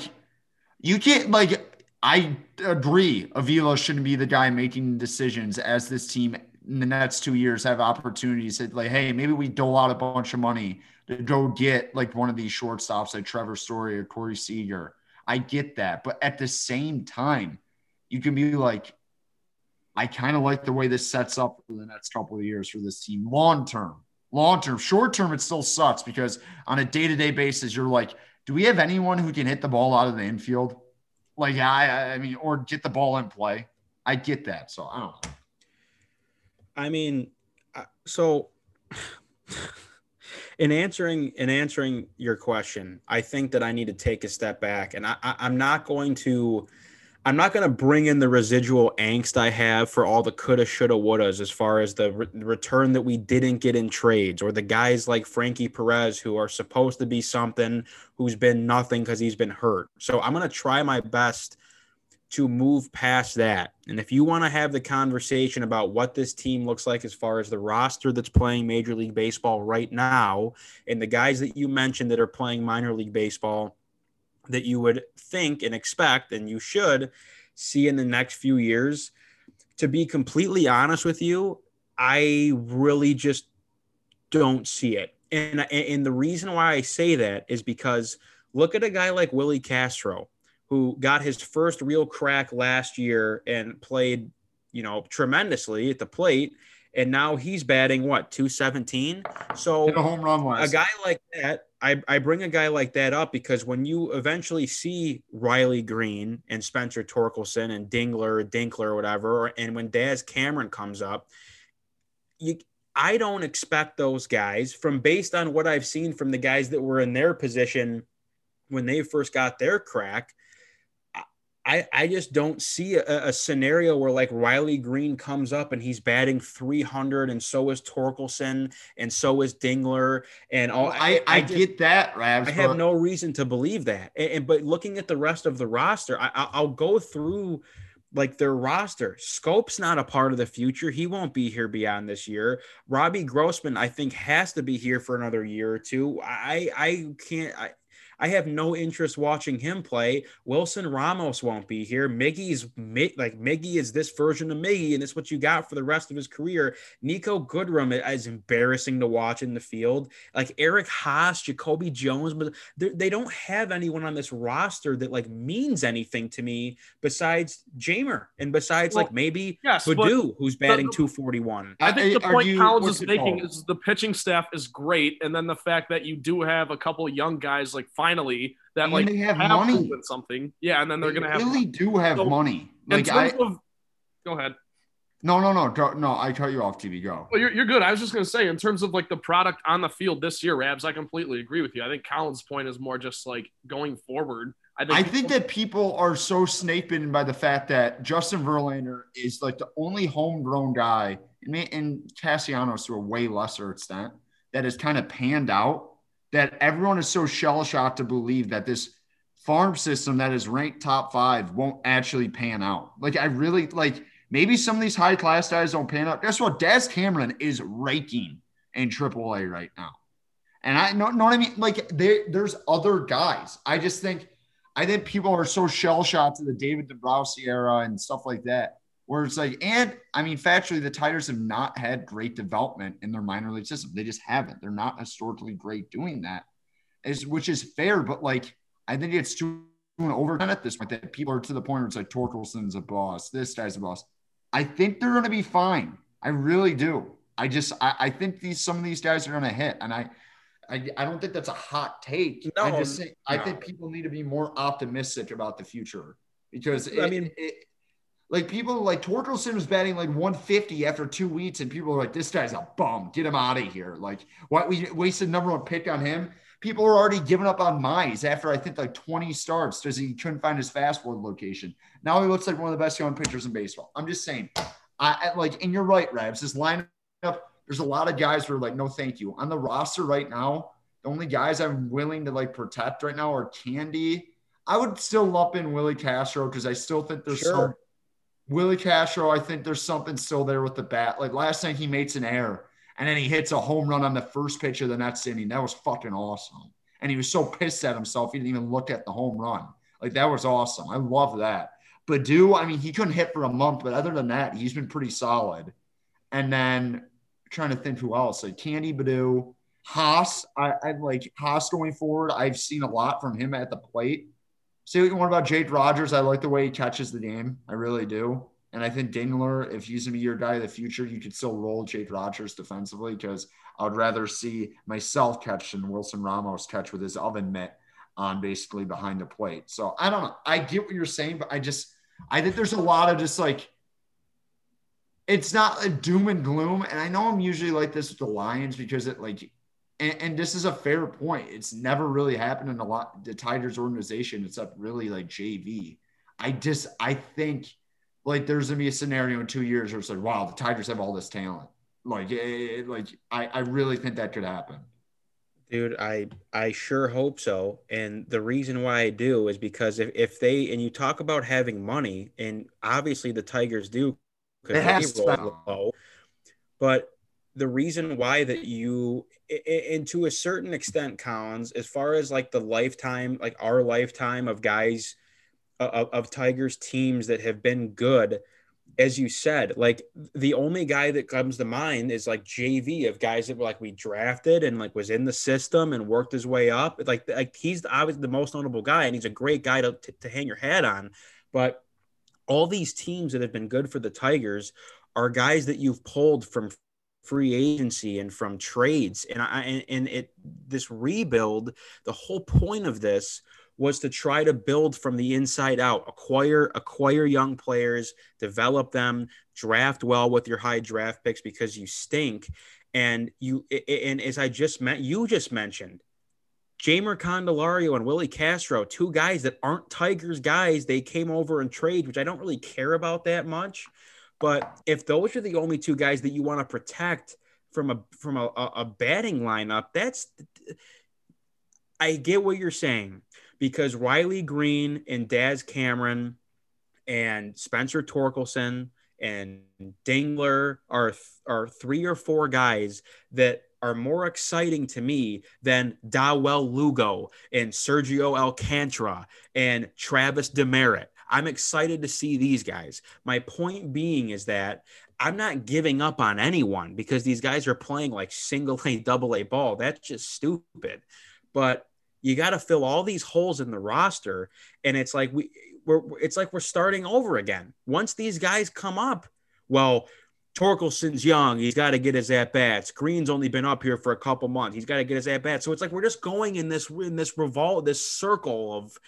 you can't like I agree Avila shouldn't be the guy making decisions as this team in the next two years have opportunities that like, hey, maybe we dole out a bunch of money to go get like one of these shortstops like Trevor Story or Corey Seager. I get that. But at the same time, you can be like, I kind of like the way this sets up for the next couple of years for this team long term. Long term, short term, it still sucks because on a day to day basis, you're like, do we have anyone who can hit the ball out of the infield? Like, I, I mean, or get the ball in play. I get that. So I don't know. I mean, so in answering in answering your question, I think that I need to take a step back, and I, I, I'm not going to. I'm not going to bring in the residual angst I have for all the coulda, shoulda, wouldas as far as the re- return that we didn't get in trades or the guys like Frankie Perez who are supposed to be something who's been nothing because he's been hurt. So I'm going to try my best to move past that. And if you want to have the conversation about what this team looks like as far as the roster that's playing Major League Baseball right now and the guys that you mentioned that are playing minor league baseball that you would think and expect and you should see in the next few years, to be completely honest with you, I really just don't see it. And, and the reason why I say that is because look at a guy like Willi Castro who got his first real crack last year and played, you know, tremendously at the plate. And now he's batting what 217. So Hit a home run a guy like that, I, I bring a guy like that up because when you eventually see Riley Greene and Spencer Torkelson and Dingler, Dinkler, or whatever, or, and when Daz Cameron comes up, you I don't expect those guys from based on what I've seen from the guys that were in their position when they first got their crack. I, I just don't see a, a, scenario where like Riley Greene comes up and he's batting 300 and so is Torkelson and so is Dingler and all. Well, I, I, just- get that, Rabs. I have no reason to believe that. And, and- but looking at the rest of the roster, I, I- I'll go through like their roster. Schoop's not a part of the future. He won't be here beyond this year. Robbie Grossman, I think, has to be here for another year or two. I I can't. I, I have no interest watching him play. Wilson Ramos won't be here. Miggy's like Miggy is this version of Miggy, and it's what you got for the rest of his career. Niko Goodrum is embarrassing to watch in the field. Like Eric Haase, Jacoby Jones, but they they don't have anyone on this roster that like means anything to me besides Jeimer and besides Well, like maybe yes, but who's batting the- 241. I think the Are point you- Collins is making called? is the pitching staff is great, and then the fact that you do have a couple of young guys like finally that And like they have have money. something. Yeah, and then they're They gonna have really do have So, money. Like I of. Go ahead. no no no go, no I cut you off. TV go. Well, you're, you're good. I was just gonna say, in terms of like the product on the field this year, Rabs, I completely agree with you. I think Collins' point is more just like going forward. I think I think that people are so snake bitten by the fact that Justin Verlander is like the only homegrown guy, and, and Castellanos to a way lesser extent, that has kind of panned out. That everyone is so shell shocked to believe that this farm system that is ranked top five won't actually pan out. Like I really like maybe some of these high class guys don't pan out. Guess what? Daz Cameron is raking in AAA right now. And I know, know what I mean? Like there, there's other guys. I just think I think people are so shell shocked to the David Dombrowski era and stuff like that, where it's like, and I mean, factually, the Tigers have not had great development in their minor league system. They just haven't. They're not historically great doing that, is which is fair, but like I think it's too overdone at this point that people are to the point where it's like Torkelson's a boss, this guy's a boss. I think they're going to be fine. I really do. I just I, I think these some of these guys are going to hit, and I, I I don't think that's a hot take. No, I just think I think people need to be more optimistic about the future because I mean- it- like people like Torkelson was batting like 150 after two weeks, and people are like, "This guy's a bum. Get him out of here." Like, what we wasted number one pick on him. People are already giving up on Mize after I think like 20 starts because he couldn't find his fastball location. Now he looks like one of the best young pitchers in baseball. I'm just saying, I, I like, and you're right, Rabs. This lineup, there's a lot of guys who are like, no, thank you. On the roster right now, the only guys I'm willing to like protect right now are Candy. I would still lump in Willi Castro because I still think there's Sure. some Willi Castro. I think there's something still there with the bat. Like last night, he makes an error and then he hits a home run on the first pitch of the next inning. That was fucking awesome. And he was so pissed at himself, he didn't even look at the home run. Like that was awesome. I love that. Baddoo, I mean, he couldn't hit for a month, but other than that, he's been pretty solid. And then trying to think who else, like Candy Baddoo, Haase. I, I like Haase going forward. I've seen a lot from him at the plate. Say what you want about Jake Rogers. I like the way he catches the game. I really do. And I think Dingler, if he's gonna be your guy of the future, you could still roll Jake Rogers defensively because I would rather see myself catch than Wilson Ramos catch with his oven mitt on basically behind the plate. So I don't know. I get what you're saying, but I just I think there's a lot of just like it's not a doom and gloom. And I know I'm usually like this with the Lions because it like and, and this is a fair point. It's never really happened in a lot the Tigers organization except really like JV. I just I think like there's gonna be a scenario in two years where it's like, wow, the Tigers have all this talent. Like, it, like I, I really think that could happen. Dude, I I sure hope so. And the reason why I do is because if, if they and you talk about having money, and obviously the Tigers do has to. roll low, but the reason why that you and to a certain extent, Collins, as far as like the lifetime, like our lifetime of guys of, of Tigers teams that have been good, as you said, like the only guy that comes to mind is like JV of guys that were like we drafted and like was in the system and worked his way up. Like like he's obviously the most notable guy and he's a great guy to, to, to hang your hat on. But all these teams that have been good for the Tigers are guys that you've pulled from free agency and from trades and I and, and it this rebuild the whole point of this was to try to build from the inside out acquire acquire young players develop them draft well with your high draft picks because you stink and you and as I just met you just mentioned Jeimer Candelario and Willi Castro, two guys that aren't Tigers guys. They came over and trade, which I don't really care about that much. But if those are the only two guys that you want to protect from a from a, a, batting lineup, that's I get what you're saying because Riley Greene and Daz Cameron and Spencer Torkelson and Dingler are are three or four guys that are more exciting to me than Dawel Lugo and Sergio Alcantara and Travis Demeritte. I'm excited to see these guys. My point being is that I'm not giving up on anyone because these guys are playing like single A, double A ball. That's just stupid. But you got to fill all these holes in the roster, and it's like we we're it's like we're starting over again. Once these guys come up, well, Torkelson's young. He's got to get his at bats. Greene's only been up here for a couple months. He's got to get his at bats. So it's like we're just going in this in this revolt, this circle of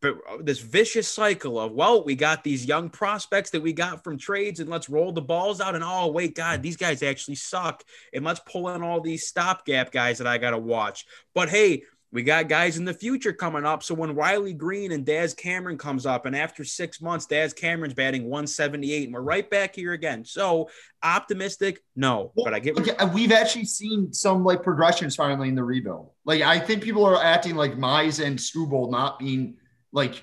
but this vicious cycle of well we got these young prospects that we got from trades and let's roll the balls out and oh wait god these guys actually suck. And let's pull in all these stopgap guys that i gotta watch. But hey we got guys in the future coming up. So when riley greene and daz cameron comes up and after six months daz cameron's batting 178 and we're right back here again. So optimistic? No but i get Okay, uh, we've actually seen some like progressions finally in the rebuild. Like I think people are acting like Mize and Skubal not being like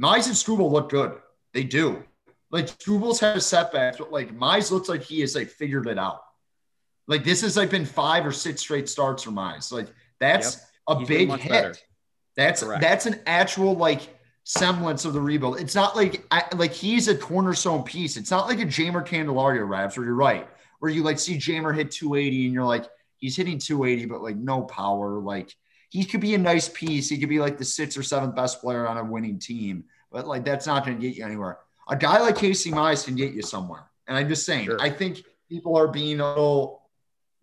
Mize and Skubal look good. They do. Like Skubal's had setbacks, but like Mize looks like he has like figured it out. Like this has like been five or six straight starts for Mize. Like that's a He's big hit. better. That's Correct. that's an actual like semblance of the rebuild. It's not like I, like he's a cornerstone piece. It's not like a Jeimer Candelario Rabs where you're right, where you like see Jeimer hit 280 and you're like he's hitting 280, but like no power. Like he could be a nice piece. He could be like the sixth or seventh best player on a winning team, but like that's not going to get you anywhere. A guy like Casey Mize can get you somewhere. And I'm just saying, Sure. I think people are being a little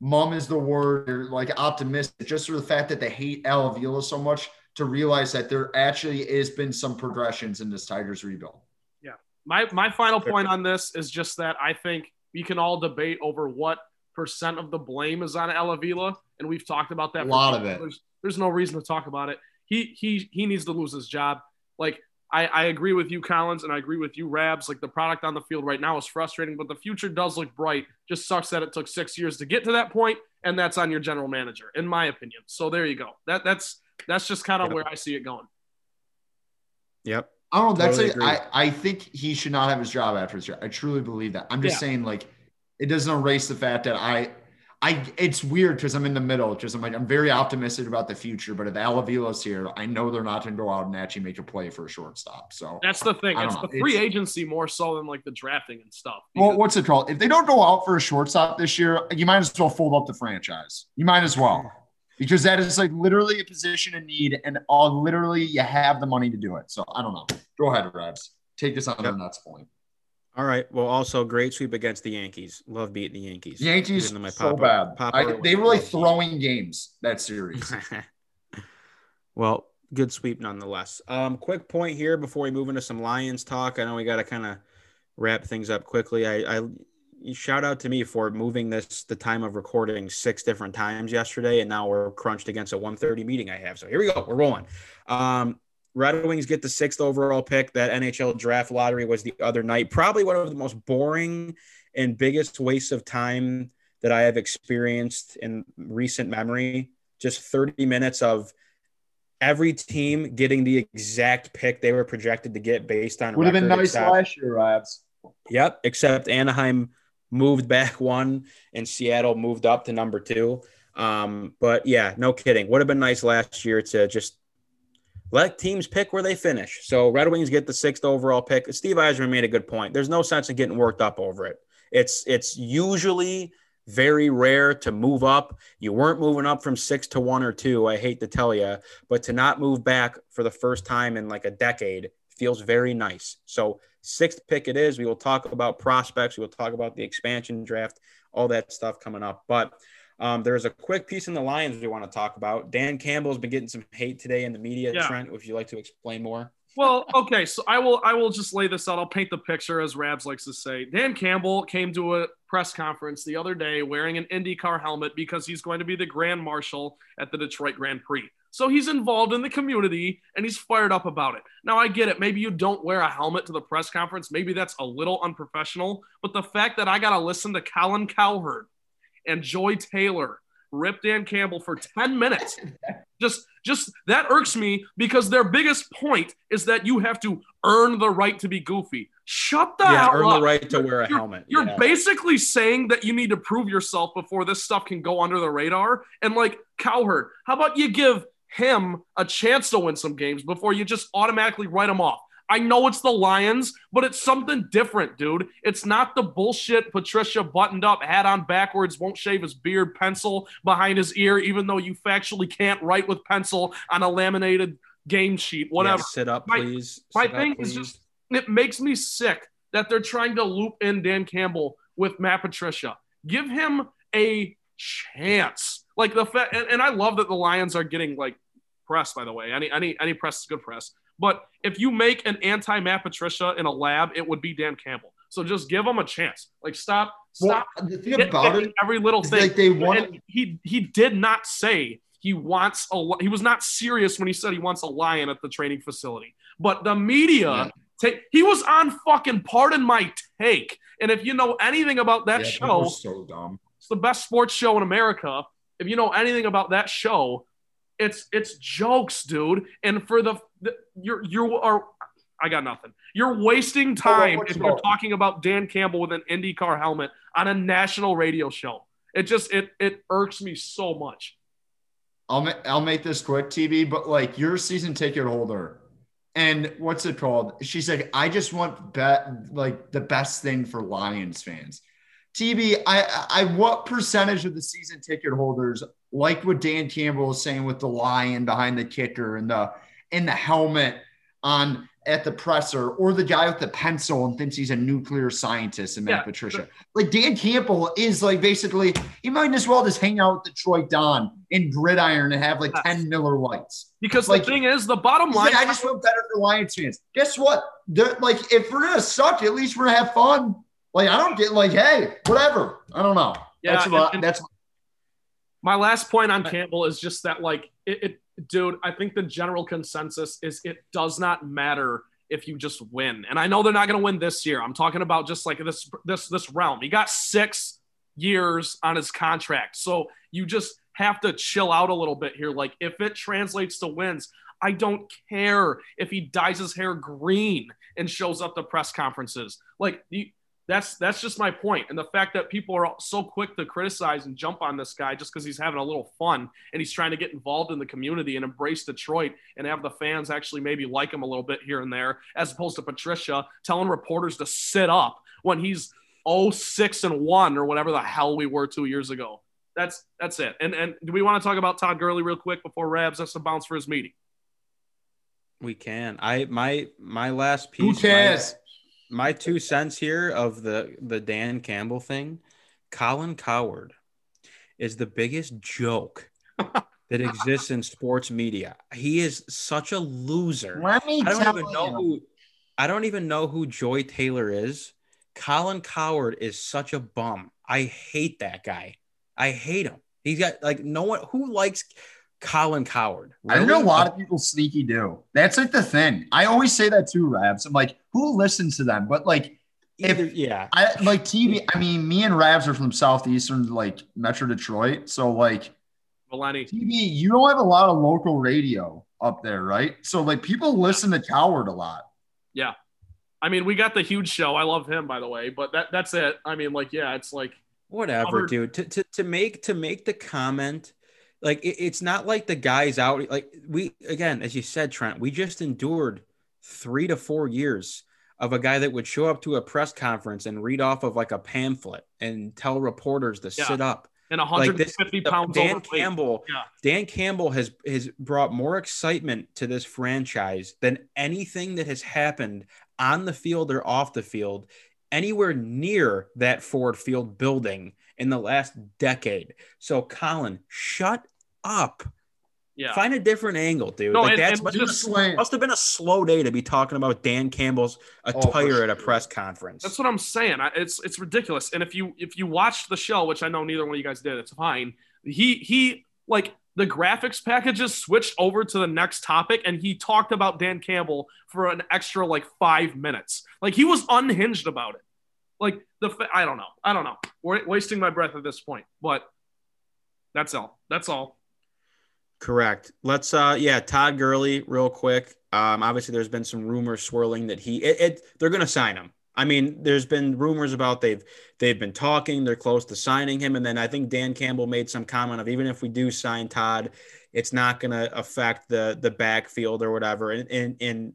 mum is the word, or like optimistic, just for the fact that they hate Al Avila so much to realize that there actually has been some progressions in this Tigers rebuild. Yeah. My my final point on this is just that I think we can all debate over what percent of the blame is on Al Avila, and we've talked about that. A lot of it. There's, there's no reason to talk about it. He he he needs to lose his job. Like I, I agree with you, Collins, and I agree with you, Rabs. Like the product on the field right now is frustrating, but the future does look bright. Just sucks that it took six years to get to that point, and that's on your general manager, in my opinion. So there you go. That that's that's just kind of Yep. where I see it going. Yep. I don't know. That's Totally a. I, I think he should not have his job after his job. I truly believe that. I'm just Yeah. saying, like, it doesn't erase the fact that I, I, it's weird because I'm in the middle. Because I'm like, I'm very optimistic about the future. But if Al Avila's here, I know they're not going to go out and actually make a play for a shortstop. So, That's the thing. It's don't the free It's- agency more so than like the drafting and stuff. well, what's it called? If they don't go out for a shortstop this year, you might as well fold up the franchise. You might as well. Because that is like literally a position in need, and all literally you have the money to do it. So I don't know. Go ahead, Rebs. Take this on Yep. the nuts point. All right. Well, also great sweep against the Yankees. Love beating the Yankees. Yankees my so papa- bad. papa I, they were like throwing games that series. [laughs] well, good sweep nonetheless. Um, quick point here before we move into some Lions talk. I know we got to kind of wrap things up quickly. I, I shout out to me for moving this the time of recording six different times yesterday, and now we're crunched against a 1:30 meeting I have. So here we go. We're rolling. Um, Red Wings get the sixth overall pick. That NHL draft lottery was the other night. Probably one of the most boring and biggest wastes of time that I have experienced in recent memory. Just 30 minutes of every team getting the exact pick they were projected to get based on Would have been nice except- last year, Rabs. Yep, except Anaheim moved back [laughs] one and Seattle moved up to number two. Um, but yeah, no kidding. Would have been nice last year to just let teams pick where they finish. So Red Wings get the sixth overall pick. Steve Yzerman made a good point. There's no sense in getting worked up over it. It's it's usually very rare to move up. You weren't moving up from six to one or two. I hate to tell you, but to not move back for the first time in like a decade feels very nice. So sixth pick it is. We will talk about prospects. We will talk about the expansion draft, all that stuff coming up. But um, there's a quick piece in the Lions we want to talk about. Dan Campbell's been getting some hate today in the media. Yeah. Trent, would you like to explain more? well, okay, so I will I will just lay this out. I'll paint the picture as Rabs likes to say. Dan Campbell came to a press conference the other day wearing an IndyCar helmet because he's going to be the grand marshal at the Detroit Grand Prix. So he's involved in the community and he's fired up about it. Now I get it. Maybe you don't wear a helmet to the press conference. Maybe that's a little unprofessional. But the fact that I got to listen to Colin Cowherd and Joy Taylor rip Dan Campbell for 10 minutes [laughs] just just that irks me because their biggest point is that you have to earn the right to be goofy. Shut the yeah, hell earn up. the right to You're- wear a you're- helmet. You're yeah. basically saying that you need to prove yourself before this stuff can go under the radar. And like Cowherd, how about you give him a chance to win some games before you just automatically write him off? I know it's the Lions, but it's something different, dude. It's not the bullshit Patricia buttoned up, hat on backwards, won't shave his beard, pencil behind his ear, even though you factually can't write with pencil on a laminated game sheet, whatever Yeah, sit up, please. my Sit up, thing is just it makes me sick that they're trying to loop in Dan Campbell with Matt Patricia. Give him a chance. Like the fa- and, and I love that the Lions are getting like press. By the way, any any any press is good press. But if you make an anti Matt Patricia in a lab, it would be Dan Campbell. So just give him a chance. Like stop Well, stop the thing about it every little thing. like they want he he did not say he wants a he was not serious when he said he wants a lion at the training facility. But the media Yeah. take he was on fucking pardon my take. And if you know anything about that Yeah, show, so dumb. it's the best sports show in America. If you know anything about that show, it's it's jokes, dude. And for the, the you're you are I got nothing. You're wasting oh, oh, time what's if you're talking about Dan Campbell with an IndyCar helmet on a national radio show. It just it it irks me so much. I'll ma- I'll make this quick, TV. But like, you're a season ticket holder, and what's it called? She's like, I just want bet like the best thing for Lions fans. TB, I, I, what percentage of the season ticket holders like what Dan Campbell is saying with the lion behind the kicker and the in the helmet on at the presser, or the guy with the pencil and thinks he's a nuclear scientist and Matt yeah. Patricia. Like Dan Campbell is like basically he might as well just hang out with Detroit Don in gridiron and have like yes. 10 Miller Lites. Because like, the thing is, the bottom line. I just feel better for Lions fans. Guess what? They're, like, if we're gonna suck, at least we're gonna have fun. Like, I don't get like, hey, whatever. I don't know. Yeah, that's about, and, that's my last point on Campbell is just that like it, it dude, I think the general consensus is it does not matter if you just win. And I know they're not going to win this year. I'm talking about just like this this this realm. He got 6 years on his contract. So you just have to chill out a little bit here like if it translates to wins, I don't care if he dyes his hair green and shows up to press conferences. Like you, that's that's just my. And the fact that people are so quick to criticize and jump on this guy just because he's having a little fun and he's trying to get involved in the community and embrace Detroit and have the fans actually maybe like him a little bit here and there, as opposed to Patricia telling reporters to sit up when he's 06 and 1 or whatever the hell we were two years ago. That's that's it. And and do we want to talk about Todd Gurley real quick before Rabs has to bounce for his meeting? We can. I my my last piece. Who cares? My, two cents here of the the Dan Campbell thing, Colin Cowherd is the biggest joke [laughs] that exists in sports media. He is such a loser. Let me I don't even know you. who I don't even know who Joy Taylor is. Colin Cowherd is such a bum. I hate that guy. I hate him. He's got like no one who likes Colin Cowherd. Really? I know a lot of people sneaky do. That's like the thing. I always say that too, Rabs. I'm like, who listens to them? But like, Either, if yeah, I like TV. I mean, me and Rabs are from southeastern, like Metro Detroit. So like, Valenti. TV, you don't have a lot of local radio up there, right? So like, people listen to Cowherd a lot. Yeah, I mean, we got the huge show. I love him, by the way. But that that's it. I mean, like, yeah, it's like whatever, dude. To, to to make to make the comment like it, it's not like the guys out like we again as you said trent we just endured three to four years of a guy that would show up to a press conference and read off of like a pamphlet and tell reporters to yeah. sit up and 150 like this, pounds Dan Campbell yeah. Dan Campbell has has brought more excitement to this franchise than anything that has happened on the field or off the field anywhere near that Ford Field building in the last decade. So Colin, shut up. Yeah. Find a different angle, dude. No, like and, that's and must, just, have must, have been a slow day to be talking about Dan Campbell's oh, attire oh, sure. at a press conference. That's what I'm saying. It's it's ridiculous. And if you if you watched the show, which I know neither one of you guys did, it's fine. He he like the graphics packages switched over to the next topic and he talked about Dan Campbell for an extra like 5 minutes. Like he was unhinged about it. Like the I don't know. I don't know. We're wasting my breath at this point, but that's all. That's all. Correct. Let's uh yeah, Todd Gurley real quick. Um obviously there's been some rumors swirling that he it, it they're to sign him. I mean, there's been rumors about they've they've been talking, they're close to signing him and then I think Dan Campbell made some comment of even if we do sign Todd, it's not to affect the the backfield or whatever. And and, and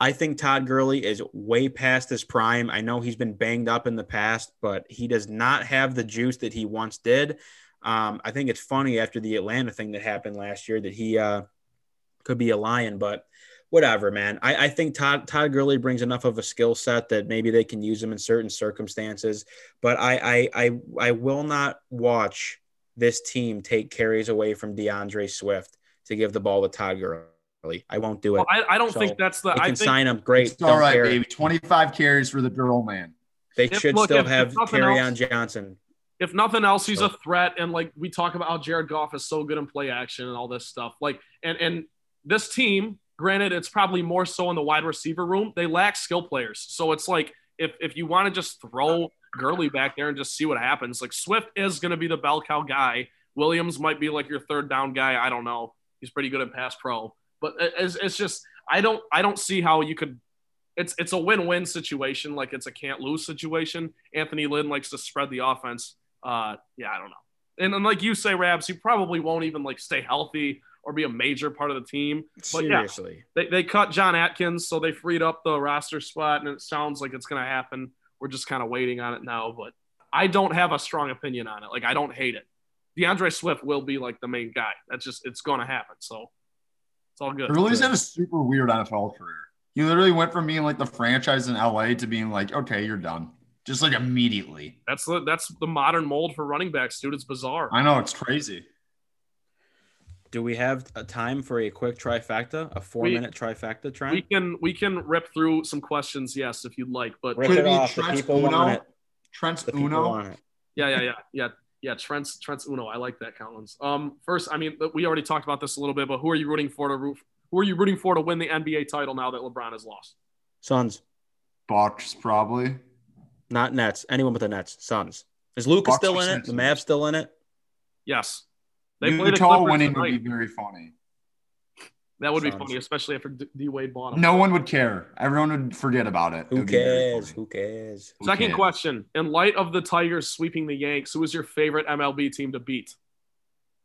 I think Todd Gurley is way past his prime. I know he's been banged up in the past, but he does not have the juice that he once did. Um, I think it's funny after the Atlanta thing that happened last year that he uh, could be a lion, but whatever, man. I, I think Todd Todd Gurley brings enough of a skill set that maybe they can use him in certain circumstances. But I I I, I will not watch this team take carries away from D'Andre Swift to give the ball to Todd Gurley. I won't do it. Well, I, I, don't so think that's the. I can sign him. Great. all right, care. baby. Twenty-five carries for the girl man. They if, should look, still if, have on Johnson if nothing else, he's a threat. And like we talk about how Jared Goff is so good in play action and all this stuff. Like, and and this team, granted, it's probably more so in the wide receiver room. They lack skill players. So it's like if if you want to just throw Gurley back there and just see what happens, like Swift is going to be the bell cow guy. Williams might be like your third down guy. I don't know. He's pretty good at pass pro, but it's, it's just I don't I don't see how you could it's it's a win-win situation. Like it's a can't lose situation. Anthony Lynn likes to spread the offense uh, yeah, I don't know. And, and like you say, Rabs, he probably won't even like stay healthy or be a major part of the team. But Seriously. Yeah, they, they cut John Atkins, so they freed up the roster spot, and it sounds like it's going to happen. We're just kind of waiting on it now. But I don't have a strong opinion on it. Like I don't hate it. D'Andre Swift will be like the main guy. That's just it's going to happen. So it's all good. Gurley's had a super weird NFL career. He literally went from being like the franchise in LA to being like, okay, you're done, just like immediately. That's the that's the modern mold for running backs, dude. It's bizarre. I know it's crazy. Do we have a time for a quick trifecta, a four We- minute trifecta, We can we can rip through some questions, yes, if you'd like. But Rip Could it it be off. The Trent's people Uno? want it. Trent's The Uno. want it. yeah, yeah, yeah, yeah, yeah. Trent's Trent's Uno. I like that, Collins. Um, first, I mean, we already talked about this a little bit, but who are you rooting for to root? Who are you rooting for to win the NBA title now that LeBron has lost? Suns, Bucks probably. Not Nets. Anyone but the Nets. Suns. Is Lucas Bucks still in it? The Sixers? Mavs still in it? Yes, they play the Utah Clippers winning would be very funny. That would be funny, especially after D, D Wade bought. No one would care. Everyone would forget about it. It Who would be very cares? Who cares? Who Second cares? question: In light of the Tigers sweeping the Yanks, who is your favorite MLB team to beat?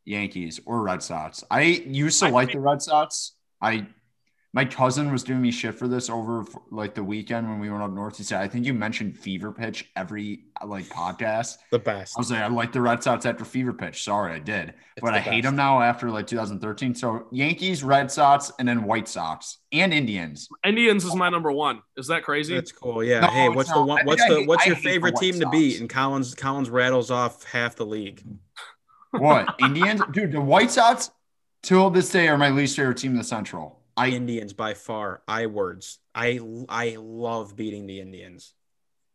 Yankees or Red Sox. I used to I like the Red Sox. I my cousin was doing me shit for this over for, like the weekend when we went up north. He said, "I think you mentioned Fever Pitch every like podcast." The best. I was like, "I like the Red Sox after Fever Pitch." Sorry, I did, It's but the I hate them now after like 2013. So Yankees, Red Sox, and then White Sox and Indians. Indians is my number one. Is that crazy? That's cool. Yeah. No, hey, it's what's the one? What's I the hate- what's your favorite White team to beat? And Collins Collins rattles off half the league. What Indians, dude? The White Sox till this day are my least favorite team in the Central. I Indians by far. I words. I I love beating the Indians.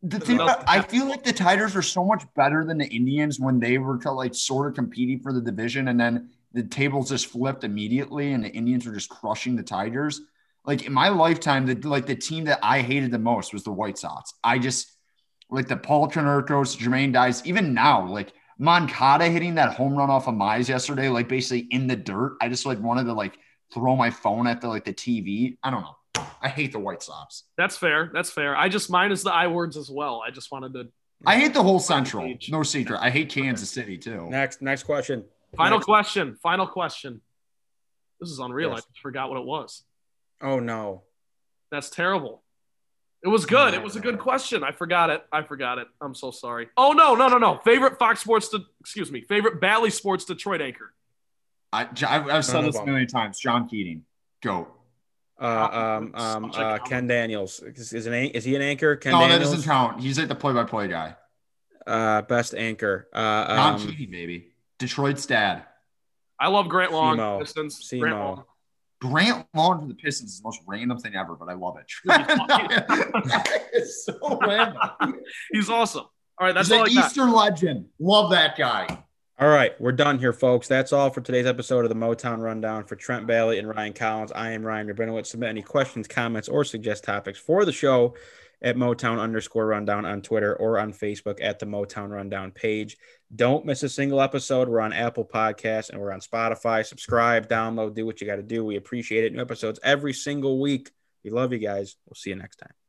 The thing about, I feel like the Tigers are so much better than the Indians when they were to like sort of competing for the division, and then the tables just flipped immediately, and the Indians were just crushing the Tigers. Like in my lifetime, the like the team that I hated the most was the White Sox. I just like the Paul Konerkos, Jermaine Dyes, even now, like Moncada hitting that home run off of Mize yesterday, like basically in the dirt. I just like wanted to like throw my phone at the like the TV. I don't know. I hate the White Sox. That's fair. That's fair. I just mine is the I words as well. I just wanted to. I hate the whole Central. No secret. I hate Kansas City too. Next next question. Final Next. question. Final question. This is unreal. Yes. I just forgot what it was. Oh no. That's terrible. It was good. It was a good question. I forgot it. I forgot it. I'm so sorry. Oh no, no, no, no. Favorite Fox Sports to excuse me. Favorite Bally Sports Detroit anchor. I, I've, I've said this of a million times. John Keating, goat. Uh, um, um, uh. Ken Daniels is, is an an- is he an anchor? Ken no, that Daniels, doesn't count. He's like the play-by-play guy. uh, best anchor. Uh, John um, Keating, baby. Detroit's dad. I love Grant Long. Semo. Pistons. Semo. Grant Long. Grant Long for the Pistons is the most random thing ever, but I love it. it's [laughs] so random. [laughs] He's awesome. All right, that's He's all an I got. Eastern legend. Love that guy. All right, we're done here, folks. That's all for today's episode of the Motown Rundown. For Trent Bailey and Ryan Collins, I am Ryan Rabinowitz. Submit any questions, comments, or suggest topics for the show at Motown underscore rundown on Twitter or on Facebook at the Motown Rundown page. Don't miss a single episode. We're on Apple Podcasts and we're on Spotify. Subscribe, download, do what you got to do. We appreciate it. New episodes every single week. We love you guys. We'll see you next time.